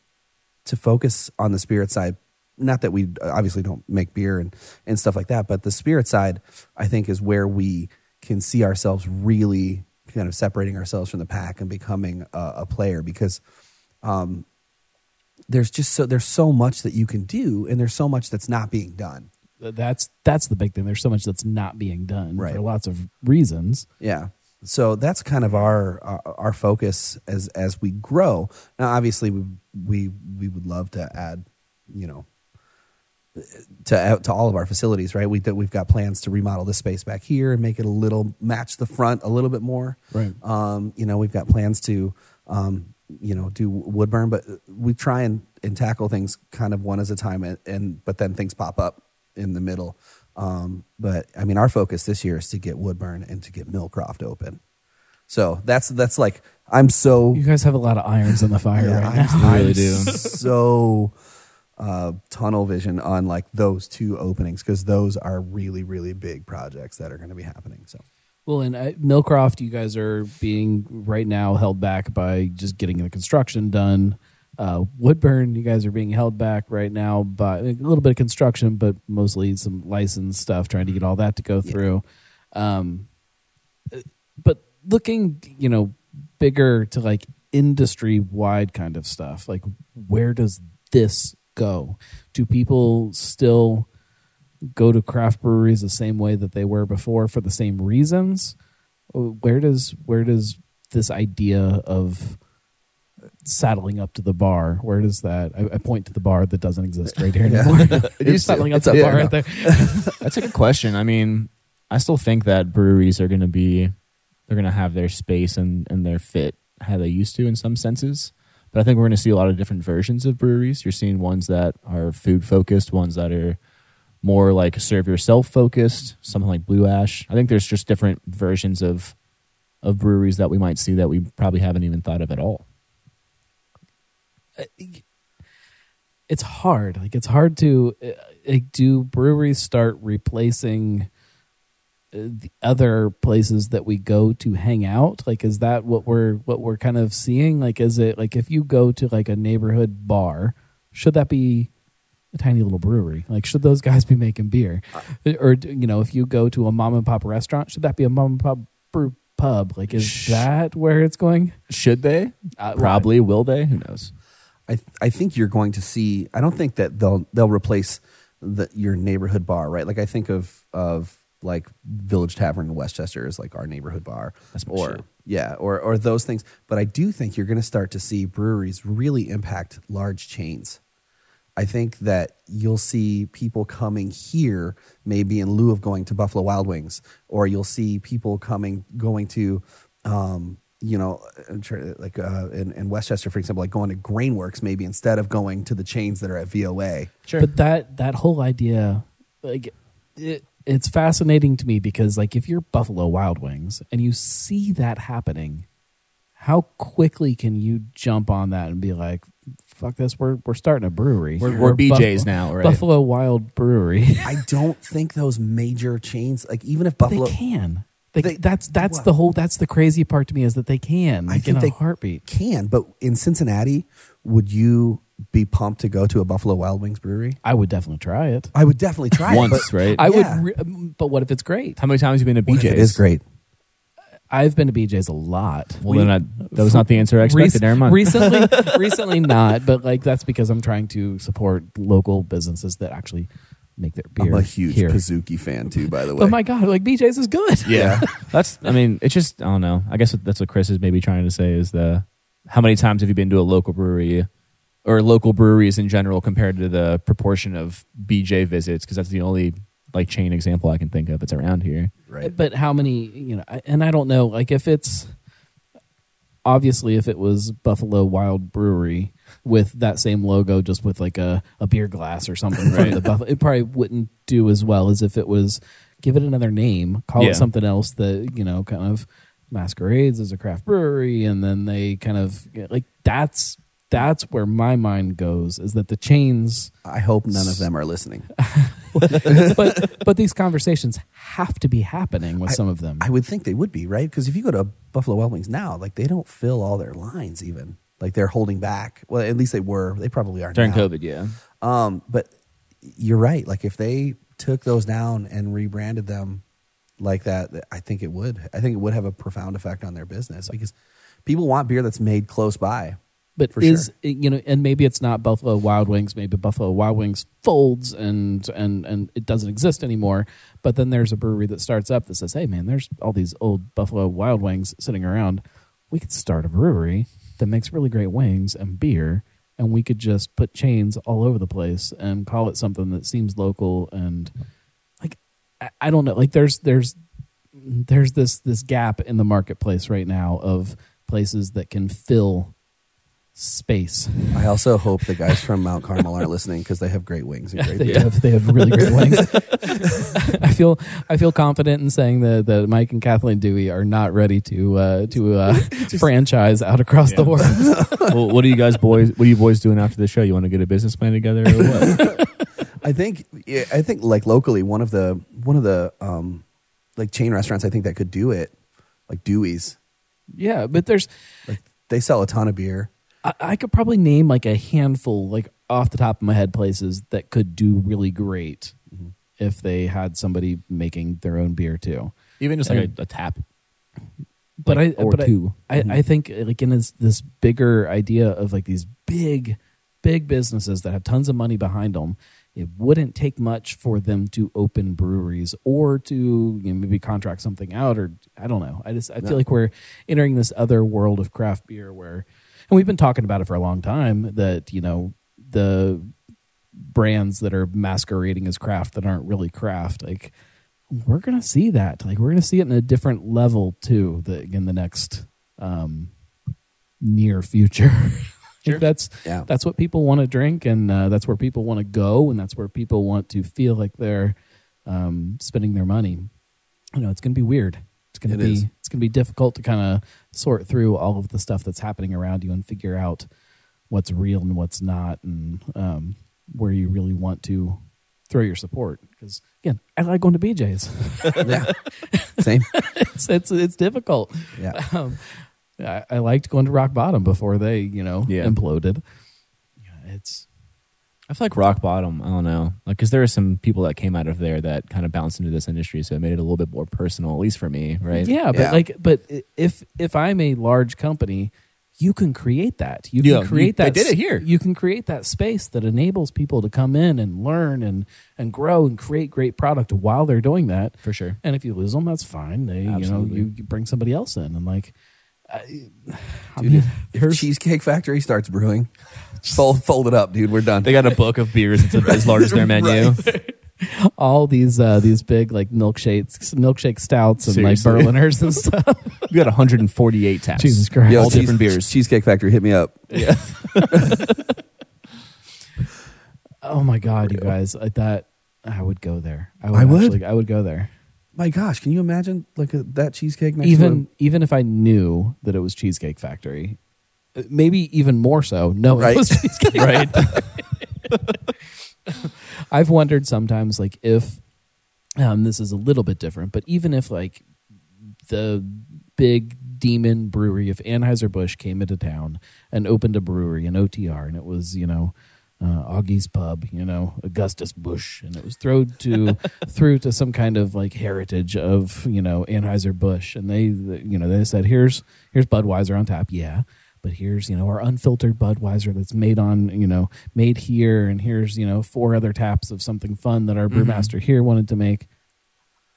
to focus on the spirit side. Not that we obviously don't make beer and and stuff like that, but the spirit side, I think, is where we can see ourselves really kind of separating ourselves from the pack and becoming a, a player because um, there's just so there's so much that you can do and there's so much that's not being done. that's that's the big thing. There's so much that's not being done Right. for lots of reasons. Yeah. So that's kind of our our, our focus as as we grow. Now, obviously, we we we would love to add, you know, to to all of our facilities, right? We we've got plans to remodel this space back here and make it a little match the front a little bit more. Right. Um, you know, we've got plans to, um, you know, do Woodburn, but we try and, and tackle things kind of one at a time, and, and but then things pop up in the middle. Um, but I mean, our focus this year is to get Woodburn and to get Millcroft open. So that's that's like I'm so You guys have a lot of irons in the fire yeah, right I'm, now. We really do. so uh, tunnel vision on like those two openings because those are really really big projects that are going to be happening. So Well, in uh, Millcroft, you guys are being right now held back by just getting the construction done. Uh, Woodburn, you guys are being held back right now by a little bit of construction, but mostly some license stuff, trying to get all that to go through. Um, uh, but looking, you know, bigger to like industry wide kind of stuff, like where does this go? Do people still go to craft breweries the same way that they were before for the same reasons? Where does where does this idea of saddling up to the bar? Where does that? I, I point to the bar that doesn't exist right here anymore. [LAUGHS] [LAUGHS] You're saddling up to the up bar there right [LAUGHS] there. That's a good question. I mean, I still think that breweries are going to be they're going to have their space and and their fit how they used to in some senses. But I think we're going to see a lot of different versions of breweries. You're seeing ones that are food focused, ones that are more like serve yourself focused, something like Blue Ash. I think there's just different versions of of breweries that we might see that we probably haven't even thought of at all. It's hard. Like it's hard to uh, like, do breweries start replacing uh, the other places that we go to hang out? Like, is that what we're what we're kind of seeing? Like, is it like if you go to like a neighborhood bar, should that be a tiny little brewery? Like, should those guys [LAUGHS] be making beer? Or you know, if you go to a mom and pop restaurant, should that be a mom and pop brew pub? Like, is Sh- that where it's going? Should they? Uh, Probably. Will they? Who knows? I I think you're going to see. I don't think that they'll they'll replace the your neighborhood bar, right? Like I think of of like Village Tavern in West Chester is like our neighborhood bar, That's or shit. yeah, or or those things. But I do think you're going to start to see breweries really impact large chains. I think that you'll see people coming here maybe in lieu of going to Buffalo Wild Wings, or you'll see people coming going to, um, you know, I'm sure, like uh, in, in West Chester, for example, like going to Grainworks maybe instead of going to the chains that are at VOA. Sure. But that that whole idea, like, it, it's fascinating to me because, like, if you're Buffalo Wild Wings and you see that happening, how quickly can you jump on that and be like, "Fuck this, we're we're starting a brewery. We're, we're BJ's Buffalo, now, right? Buffalo Wild Brewery." I don't think those major chains, like even if But Buffalo, [LAUGHS] they can. They, They- that's that's Wow. the whole that's the crazy part to me is that they can I think in they a heartbeat. can, but in Cincinnati, would you be pumped to go to a Buffalo Wild Wings brewery? I would definitely try it. I would definitely try it, Once, right? I Yeah. would, re- um, but what if it's great? How many times have you been to what BJ's? it is great. I've been to BJ's a lot. Well, then I, that was not the answer I expected. Rec- Never mind. recently, [LAUGHS] recently not, but like that's because I'm trying to support local businesses that actually make their beer. I'm a huge here. Pizookie fan too, by the way. [LAUGHS] oh my God, like BJ's is good. yeah, that's. I mean, it's just. I don't know. I guess that's what Chris is maybe trying to say is the how many times have you been to a local brewery or local breweries in general compared to the proportion of BJ visits? Because that's the only like chain example I can think of that's around here. right. But how many? You know, and I don't know. Like if it's obviously if it was Buffalo Wild Brewery with that same logo, just with like a, a beer glass or something, Right. the Buffalo, it probably wouldn't do as well as if it was. Give it another name, call Yeah. it something else that you know kind of masquerades as a craft brewery, and then they kind of like that's that's where my mind goes is that the chains I hope none of them are listening. [LAUGHS] but but these conversations have to be happening with some of them I would think they would be right because if you go to Buffalo Wild Wings now, like they don't fill all their lines. Even like they're holding back. Well, at least they were. They probably are During now. During COVID, yeah. Um, but you're right. Like if they took those down and rebranded them like that, I think it would. I think it would have a profound effect on their business because people want beer that's made close by. but for is sure. you know and maybe it's not buffalo wild wings maybe buffalo wild wings folds and and and it doesn't exist anymore but then there's a brewery that starts up that says hey man there's all these old buffalo wild wings sitting around we could start a brewery that makes really great wings and beer and we could just put chains all over the place and call it something that seems local and like I, don't know like there's there's there's this this gap in the marketplace right now of places that can fill space. I also hope the guys from Mount Carmel aren't listening because they have great wings and great [LAUGHS] They beer. have they have really great [LAUGHS] wings. I feel I feel confident in saying that, that Mike and Kathleen Dewey are not ready to uh, to uh, [LAUGHS] franchise out across the world. well, what are you guys boys? What are you boys doing after the show? You want to get a business plan together or what? I think I think like locally one of the one of the um like chain restaurants I think that could do it like Dewey's Yeah, but there's like they sell a ton of beer. I, I could probably name like a handful, like off the top of my head, places that could do really great mm-hmm. if they had somebody making their own beer too. Even just like a, a tap. but like, I or but I- two. I, mm-hmm. I think like in this this bigger idea of like these big big businesses that have tons of money behind them, it wouldn't take much for them to open breweries or to you know, maybe contract something out or I don't know. I just I feel like we're entering this other world of craft beer where and we've been talking about it for a long time that you know the brands that are masquerading as craft that aren't really craft like we're gonna see that. Like we're gonna see it in a different level too the, in the next um near future. [LAUGHS] Think that's Yeah. that's what people want to drink and uh, that's where people want to go and that's where people want to feel like they're um, spending their money. You know it's gonna be weird it's gonna It be is. it's gonna be difficult to kind of sort through all of the stuff that's happening around you and figure out what's real and what's not and um, where you really want to throw your support because again i like going to bj's [LAUGHS] yeah. [LAUGHS] Same. it's, it's it's difficult Yeah. um, I, I liked going to rock bottom before they you know Yeah. imploded yeah, it's I feel like rock bottom. I don't know, like because there are some people that came out of there that kind of bounced into this industry, so it made it a little bit more personal, at least for me, right? yeah but Yeah. like but if if i'm a large company you can create that you Yeah, can create you- they that did it here. you can create that space that enables people to come in and learn and and grow and create great product while they're doing that for sure. and if you lose them that's fine they you know you, you bring somebody else in and like I, [SIGHS] [SIGHS] I Dude, mean, if here's- Cheesecake Factory starts brewing, fold, fold it up, dude. We're done. They got a book of beers that's [LAUGHS] as large as their menu. [LAUGHS] all these uh these big like milkshakes milkshake stouts and Seriously. like berliners and stuff [LAUGHS] We got 148 taps. Jesus Christ. Yo, all Cheese- different beers. Cheesecake Factory, hit me up. Yeah. oh my god you guys like that i would go there i would, I would? actually- i would go there My gosh, can you imagine like a, that cheesecake next even to even if i knew that it was cheesecake factory uh, maybe even more so no Right. it was cheesecake [LAUGHS] right. [LAUGHS] i've wondered sometimes like if um this is a little bit different but even if like the big demon brewery if Anheuser-Busch came into town and opened a brewery, an OTR, and it was, you know, uh, Augie's Pub, you know, Augustus Busch, and it was thrown to [LAUGHS] through to some kind of like heritage of you know Anheuser Busch, and they you know they said here's here's Budweiser on tap, yeah, but here's you know our unfiltered Budweiser that's made on you know made here, and here's you know four other taps of something fun that our brewmaster here wanted to make.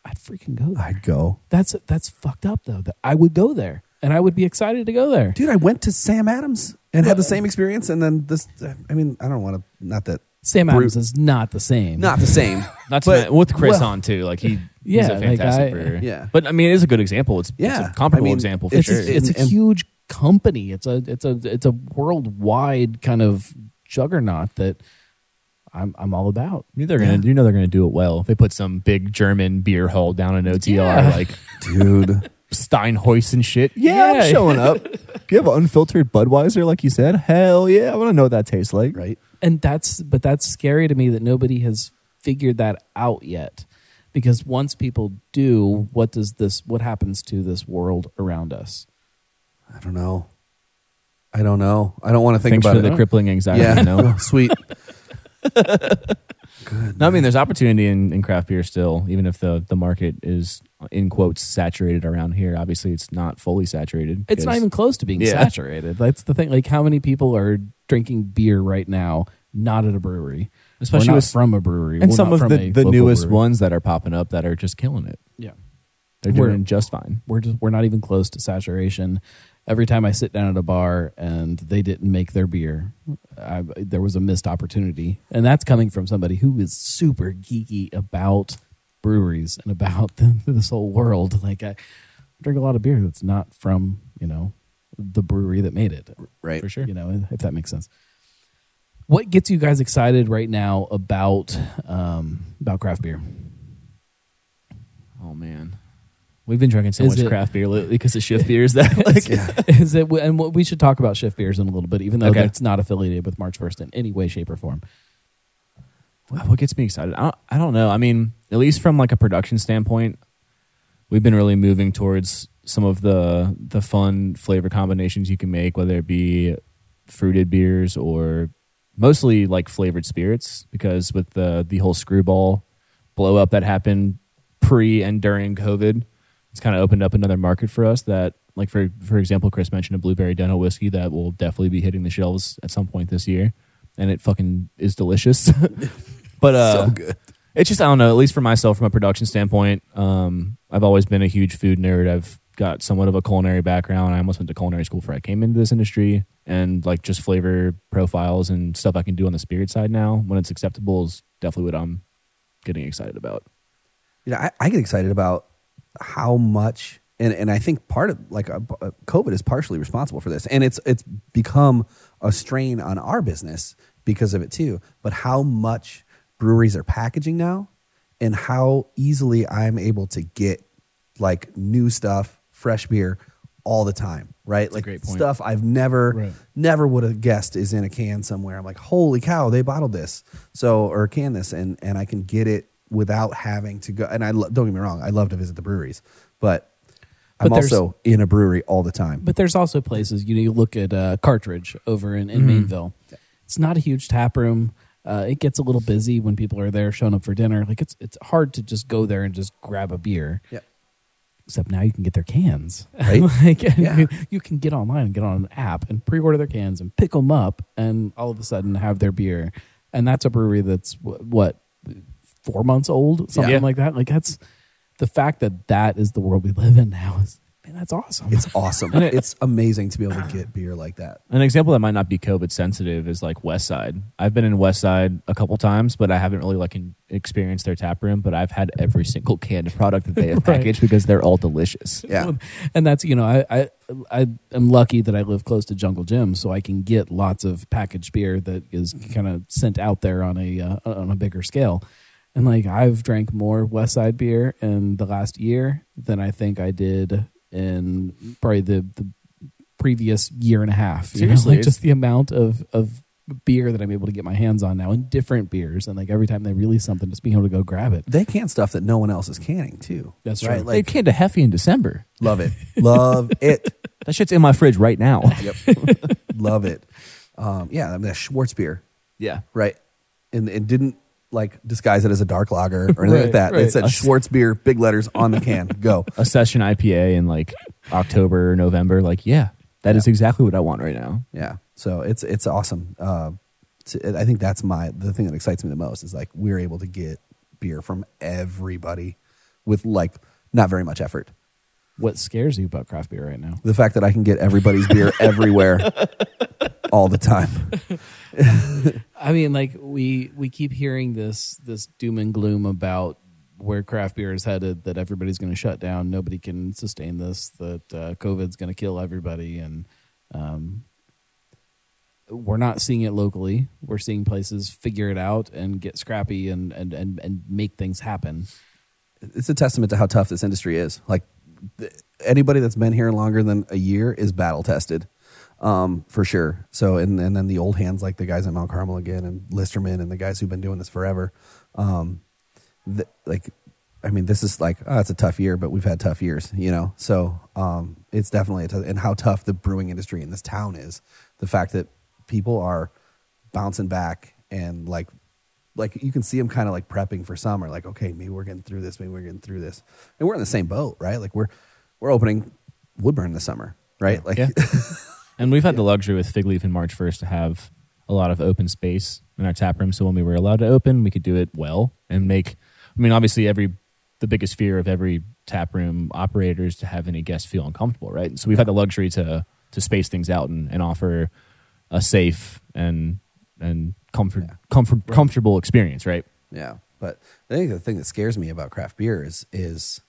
I'd freaking go there. I'd go. That's that's fucked up though. That I would go there, and I would be excited to go there. Dude, I went to Sam Adams and had the same experience. And then this, I mean, I don't want to, not that, Sam Brew- Adams is not the same. not the same. [LAUGHS] That's But- with Chris well- on too. Like he, [LAUGHS] Yeah, he's a like fantastic I- brewer. Yeah. but I mean, it is a good example. It's, Yeah. it's a comparable I mean, example for it's sure. a, it's a And- and- huge company. It's a it's a it's a worldwide kind of juggernaut that I'm I'm all about. You know they're gonna, you know they're gonna do it well. They put some big German beer hall down in OTR, Yeah. like [LAUGHS] Dude. Steinhoist and shit. Yeah, Yeah. I'm showing up. [LAUGHS] Do you have unfiltered Budweiser, like you said? Hell yeah, I want to know what that tastes like. right. And that's but that's scary to me that nobody has figured that out yet. Because once people do, what does this what happens to this world around us? I don't know. I don't know. I don't want to think Thanks about for it. the crippling anxiety. yeah. You know? [LAUGHS] [LAUGHS] Sweet. No, I mean, there's opportunity in, in craft beer still, even if the, the market is in quotes saturated around here. Obviously, it's not fully saturated. It's not even close to being Yeah. saturated. That's the thing. Like how many people are drinking beer right now not at a brewery? Especially Or not with- from a brewery. and Well, some not of from the, a the local newest brewery. ones that are popping up that are just killing it. Yeah. They're We're- doing just fine. we're just we're not even close to saturation. Every time I sit down at a bar and they didn't make their beer, I, there was a missed opportunity, and that's coming from somebody who is super geeky about breweries and about [LAUGHS] this whole world. Like I drink a lot of beer that's not from you know the brewery that made it. Right. For sure. You know, if that makes sense. What gets you guys excited right now about um, about craft beer? Oh man, we've been drinking so Is much it- craft beer lately because of shift beers. That [LAUGHS] like, [LAUGHS] Is it? And what- we should talk about shift beers in a little bit, even though Okay. it's not affiliated with March First in any way, shape, or form. what gets me excited? I don't, I don't know. I mean, at least from like a production standpoint, we've been really moving towards some of the the fun flavor combinations you can make, whether it be fruited beers or mostly like flavored spirits. Because with the the whole screwball blow up that happened pre and during COVID, it's kind of opened up another market for us. That like for for example, Chris mentioned a blueberry dental whiskey that will definitely be hitting the shelves at some point this year, and it fucking is delicious. [LAUGHS] but uh, so good. it's just I don't know. At least for myself, from a production standpoint, um, I've always been a huge food nerd. I've got somewhat of a culinary background. I almost went to culinary school before I came into this industry, and like just flavor profiles and stuff I can do on the spirit side now when it's acceptable is definitely what I'm getting excited about. you know, I, I get excited about how much, and, and I think part of like uh, uh, COVID is partially responsible for this, and it's it's become a strain on our business because of it too. But how much breweries are packaging now, and how easily I'm able to get like new stuff, fresh beer all the time, right? like great point. stuff I've never Right. never would have guessed is in a can somewhere. I'm like, holy cow, they bottled this, so or can this, and and I can get it without having to go. And I lo- don't get me wrong, I love to visit the breweries, but, I'm But there's- also in a brewery all the time. But there's also places you know you look at uh, Cartridge over in, in Maineville. It's not a huge tap room. Uh, it gets a little busy when people are there showing up for dinner. Like it's it's hard to just go there and just grab a beer. Yeah. Except now you can get their cans. [LAUGHS] Right? like [LAUGHS] Yeah. you, can get online and get on an app and pre-order their cans and pick them up and all of a sudden have their beer. And that's a brewery that's wh- what four months old, something Yeah. like that. Like that's the fact that that is the world we live in now. Is man, that's awesome. It's awesome. it's amazing to be able to get beer like that. An example that might not be COVID sensitive is like West Side. I've been in West Side a couple times, but I haven't really like in, experienced their tap room. But I've had every single [LAUGHS] canned product that they have [LAUGHS] Right. packaged because they're all delicious. [LAUGHS] Yeah. and that's you know I, I I am lucky that I live close to Jungle Jim, so I can get lots of packaged beer that is kind of sent out there on a uh, on a bigger scale. And like I've drank more West Side beer in the last year than I think I did in probably the the previous year and a half. you know? [LAUGHS] Seriously, like just the amount of of beer that I'm able to get my hands on now, and different beers, and like every time they release something, just being able to go grab it. They can stuff that no one else is canning too. That's right. true. they canned a Heffy in December. love it, love [LAUGHS] it, That shit's in my fridge right now. [LAUGHS] yep, love it. Um, yeah, I mean, that Schwarzbier, yeah. right? And it didn't like disguise it as a dark lager or anything like Right, that. It right. said A- Schwarzbier, big letters on the can. Go. [LAUGHS] A session IPA in like October, or November. Like, yeah, that is exactly what I want right now. Yeah. So it's it's awesome. Uh, to, I think that's my the thing that excites me the most is like we're able to get beer from everybody with like not very much effort. What scares you about craft beer right now? The fact that I can get everybody's beer [LAUGHS] everywhere all the time. [LAUGHS] I mean, like we we keep hearing this this doom and gloom about where craft beer is headed. That everybody's going to shut down. Nobody can sustain this. That uh, COVID's going to kill everybody, and um, we're not seeing it locally. We're seeing places figure it out and get scrappy and and and, and make things happen. It's a testament to how tough this industry is. Like th- anybody that's been here longer than a year is battle tested. Um, for sure. So, and, and then the old hands, like the guys at Mount Carmel again and Listermann and the guys who've been doing this forever. Um, th- like, I mean, this is like, oh, it's a tough year, but we've had tough years, you know? So, um, it's definitely, a tough, and how tough the brewing industry in this town is. The fact that people are bouncing back and like, like you can see them kind of like prepping for summer, like, okay, maybe we're getting through this, maybe we're getting through this. And we're in the same boat, right? Like we're, we're opening Woodburn this summer, right? Like, Yeah. [LAUGHS] And we've had the luxury with Fig Leaf and March 1st to have a lot of open space in our tap room. So when we were allowed to open, we could do it well and make. I mean, obviously, every the biggest fear of every tap room operator is to have any guests feel uncomfortable, right? So we've had the luxury to to space things out and, and offer a safe and and comfort Yeah. comfort comfortable experience, right? Yeah, but I think the thing that scares me about craft beer is is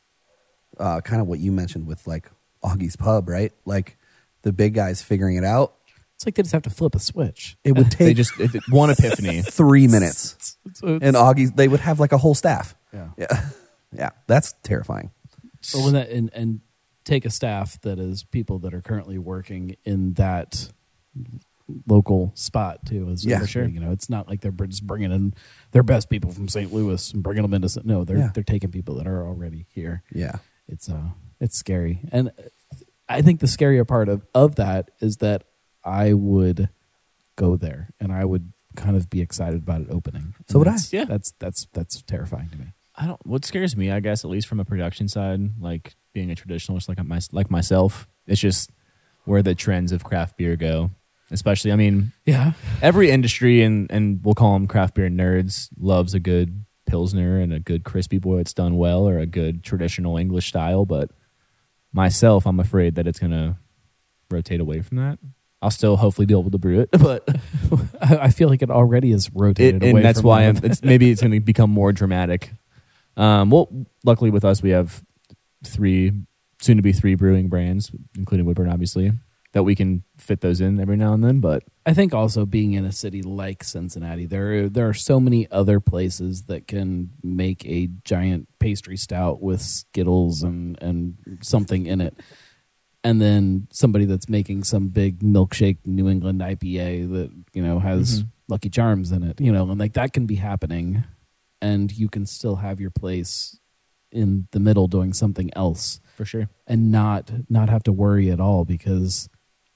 uh, kind of what you mentioned with like Augie's Pub, right? Like the big guys figuring it out. It's like they just have to flip a switch. It would [LAUGHS] They take just it, one epiphany. [LAUGHS] three minutes, [LAUGHS] So it's- and Augie's they would have like a whole staff. yeah. Yeah, yeah, that's terrifying. But when that and, and take a staff that is people that are currently working in that local spot too. Is Yeah. sure. You know, it's not like they're just bringing in their best people from St. Louis and bringing them into. No, they're Yeah. they're taking people that are already here. Yeah, It's uh, it's scary, and I think the scarier part of of that is that I would go there and I would kind of be excited about it opening. So would I. Yeah. That's that's that's terrifying to me. I don't. What scares me, I guess, at least from a production side, like being a traditionalist, like my, like myself, it's just where the trends of craft beer go. Especially, I mean, Yeah, every industry and and we'll call them craft beer nerds loves a good pilsner and a good crispy boy that's done well or a good traditional English style. But myself, I'm afraid that it's gonna rotate away from that. I'll still hopefully be able to brew it, [LAUGHS] but I, feel like it already is rotated it, away. and that's from why. I'm, it's, maybe it's going [LAUGHS] to become more dramatic. Um, well, luckily with us, we have three, soon to be three brewing brands, including Woodburn, obviously, that we can fit those in every now and then. But I think also being in a city like Cincinnati, there are, there are so many other places that can make a giant pastry stout with Skittles and and something in it, and then somebody that's making some big milkshake New England IPA that you know has Mhm. Lucky Charms in it, you know, and like that can be happening, and you can still have your place in the middle doing something else for sure, and not not have to worry at all because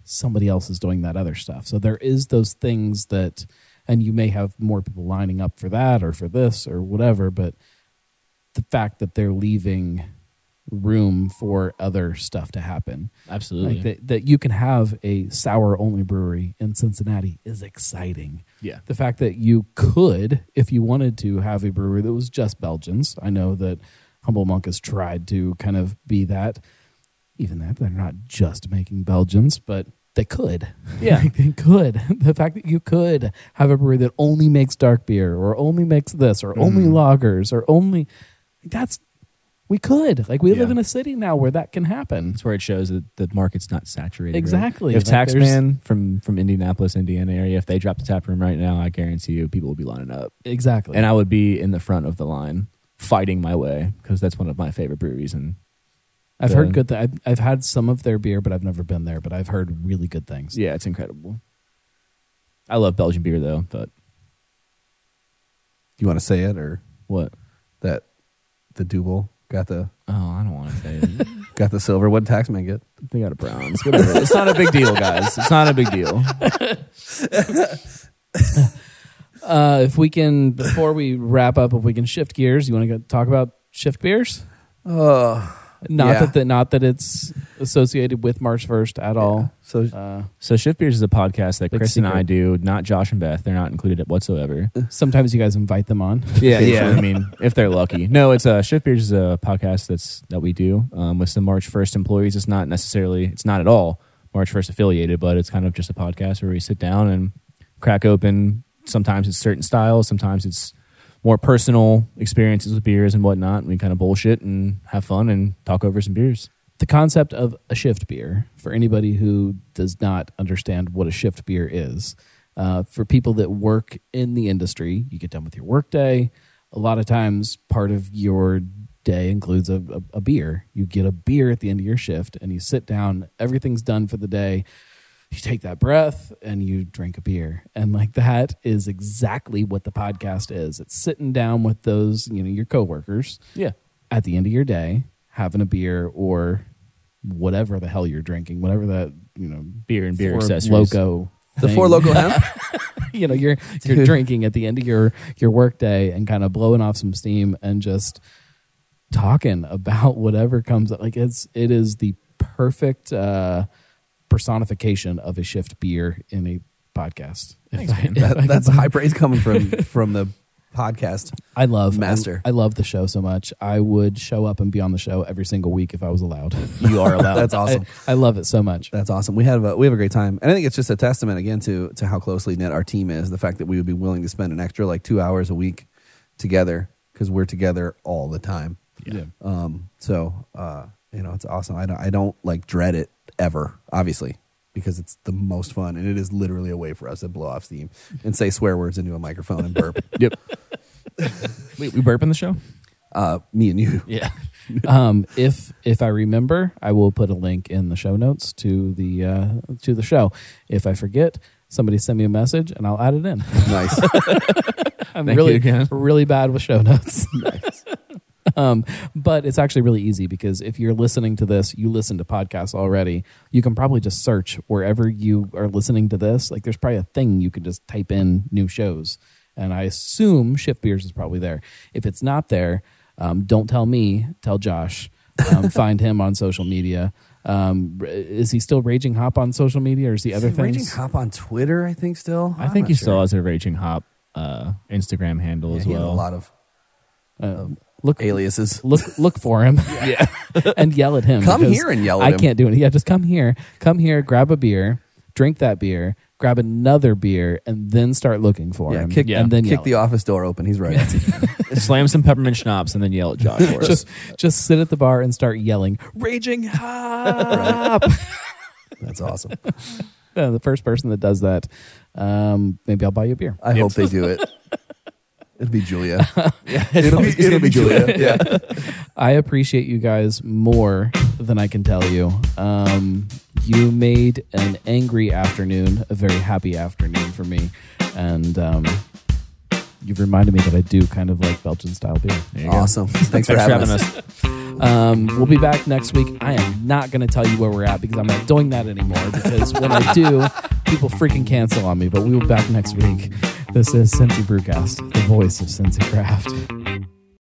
somebody else is doing that other stuff. So there is those things that and you may have more people lining up for that or for this or whatever, but the fact that they're leaving room for other stuff to happen. absolutely, Like that, that you can have a sour only brewery in Cincinnati is exciting. yeah, The fact that you could, if you wanted to, have a brewery that was just Belgians. I know that Humble Monk has tried to kind of be that. Even that, they're not just making Belgians, but they could. Yeah. [LAUGHS] They could. The fact that you could have a brewery that only makes dark beer or only makes this or only Mhm. lagers or only that's we could. Like we live in a city now where that can happen. that's where it shows that the market's not saturated. right? Exactly. If Like, Taxman from from Indianapolis, Indiana area, if they drop the tap room right now, I guarantee you people will be lining up, Exactly. and I would be in the front of the line fighting my way because that's one of my favorite breweries and I've the- heard good. Th- I've, I've had some of their beer, but I've never been there. But I've heard really good things. Yeah, it's incredible. I love Belgian beer though. But You want to say it or what? that the Double got the Oh, I don't want to say it. [LAUGHS] got the silver? What did taxman get? they got a Browns. Whatever. it's not a big deal, guys. It's not a big deal. [LAUGHS] Uh, if we can, before we wrap up, if we can shift gears, you want to talk about shift beers? Oh, Not Yeah. that the, not that it's associated with March first at all. so Uh, So Shift Beers is a podcast that Big Chris and I do. Not Josh and Beth. They're not included whatsoever. [LAUGHS] sometimes you guys invite them on. Yeah, yeah. I mean, if they're lucky. No, it's a Shift Beers is a podcast that's that we do um, with some March First employees. It's not necessarily, it's not at all March First affiliated, but it's kind of just a podcast where we sit down and crack open. Sometimes it's certain styles. Sometimes it's more personal experiences with beers and whatnot. We kind of bullshit and have fun and talk over some beers. the concept of a shift beer for anybody who does not understand what a shift beer is uh, for people that work in the industry you get done with your workday a lot of times part of your day includes a, a, a beer you get a beer at the end of your shift and you sit down everything's done for the day you take that breath and you drink a beer and like that is exactly what the podcast is it's sitting down with those you know your coworkers Yeah. at the end of your day having a beer or whatever the hell you're drinking, whatever that you know Beer and beer accessories. loco the thing. four local [LAUGHS] hemp. you know you're you're drinking at the end of your your work day and kind of blowing off some steam and just talking about [LAUGHS] whatever comes up like it's it is the perfect uh personification of a shift beer in a podcast If I- [LAUGHS] That, that's [LAUGHS] high praise coming from from the podcast. I love Master. I, I love the show so much. I would show up and be on the show every single week if I was allowed. [LAUGHS] You are allowed. That's awesome. I, I love it so much. That's awesome. We have a, we have a great time, and I think it's just a testament again to to how closely knit our team is. The fact that we would be willing to spend an extra like two hours a week together because we're together all the time. Yeah. Um, so uh, you know, it's awesome. I don't I don't like dread it ever, obviously, because it's the most fun, and it is literally a way for us to blow off steam and say swear words into a microphone and burp. [LAUGHS] Yep. we, we burp in the show? uh, me and you. Yeah. um, if if I remember, I will put a link in the show notes to the uh, to the show. If I forget, somebody send me a message and I'll add it in. Nice. [LAUGHS] I'm Thank really you again. really bad with show notes. [LAUGHS] um, but it's actually really easy because if you're listening to this, you listen to podcasts already. You can probably just search wherever you are listening to this. Like there's probably a thing you can just type in new shows, and I assume Shift Beers is probably there. If it's not there, um, don't tell me. Tell Josh. Um, [LAUGHS] find him on social media. Um, is he still Raging Hop on social media, or is he other Is he Raging? Hop on Twitter, I think still. I I'm think he sure. still has a Raging Hop uh, Instagram handle Yeah, as he has well. a lot of Uh, look, aliases. look look for him [LAUGHS] yeah [LAUGHS] and yell at him Come here and yell at him. i him. can't do it yeah just come here come here grab a beer drink that beer grab another beer and then start looking for Yeah, him kick, Yeah. and then kick yell the office door open. He's right. [LAUGHS] Slam some peppermint schnapps and then yell at Josh for us. just just sit at the bar and start yelling raging hop That's awesome. Uh, the first person that does that um, maybe i'll buy you a beer I hope they do it. It'll be Julia. [LAUGHS] yeah, It'll be, it'll be Julia. Yeah. I appreciate you guys more than I can tell you. Um, you made an angry afternoon a very happy afternoon for me, and um, you've reminded me that I do kind of like Belgian style beer. There you go. Awesome. Thanks, for Thanks having, us. Um, we'll be back next week. I am not going to tell you where we're at because I'm not doing that anymore. Because when I do, people freaking cancel on me. But we will be back next week. This is Cincy Brewcast, the voice of Cincy Craft.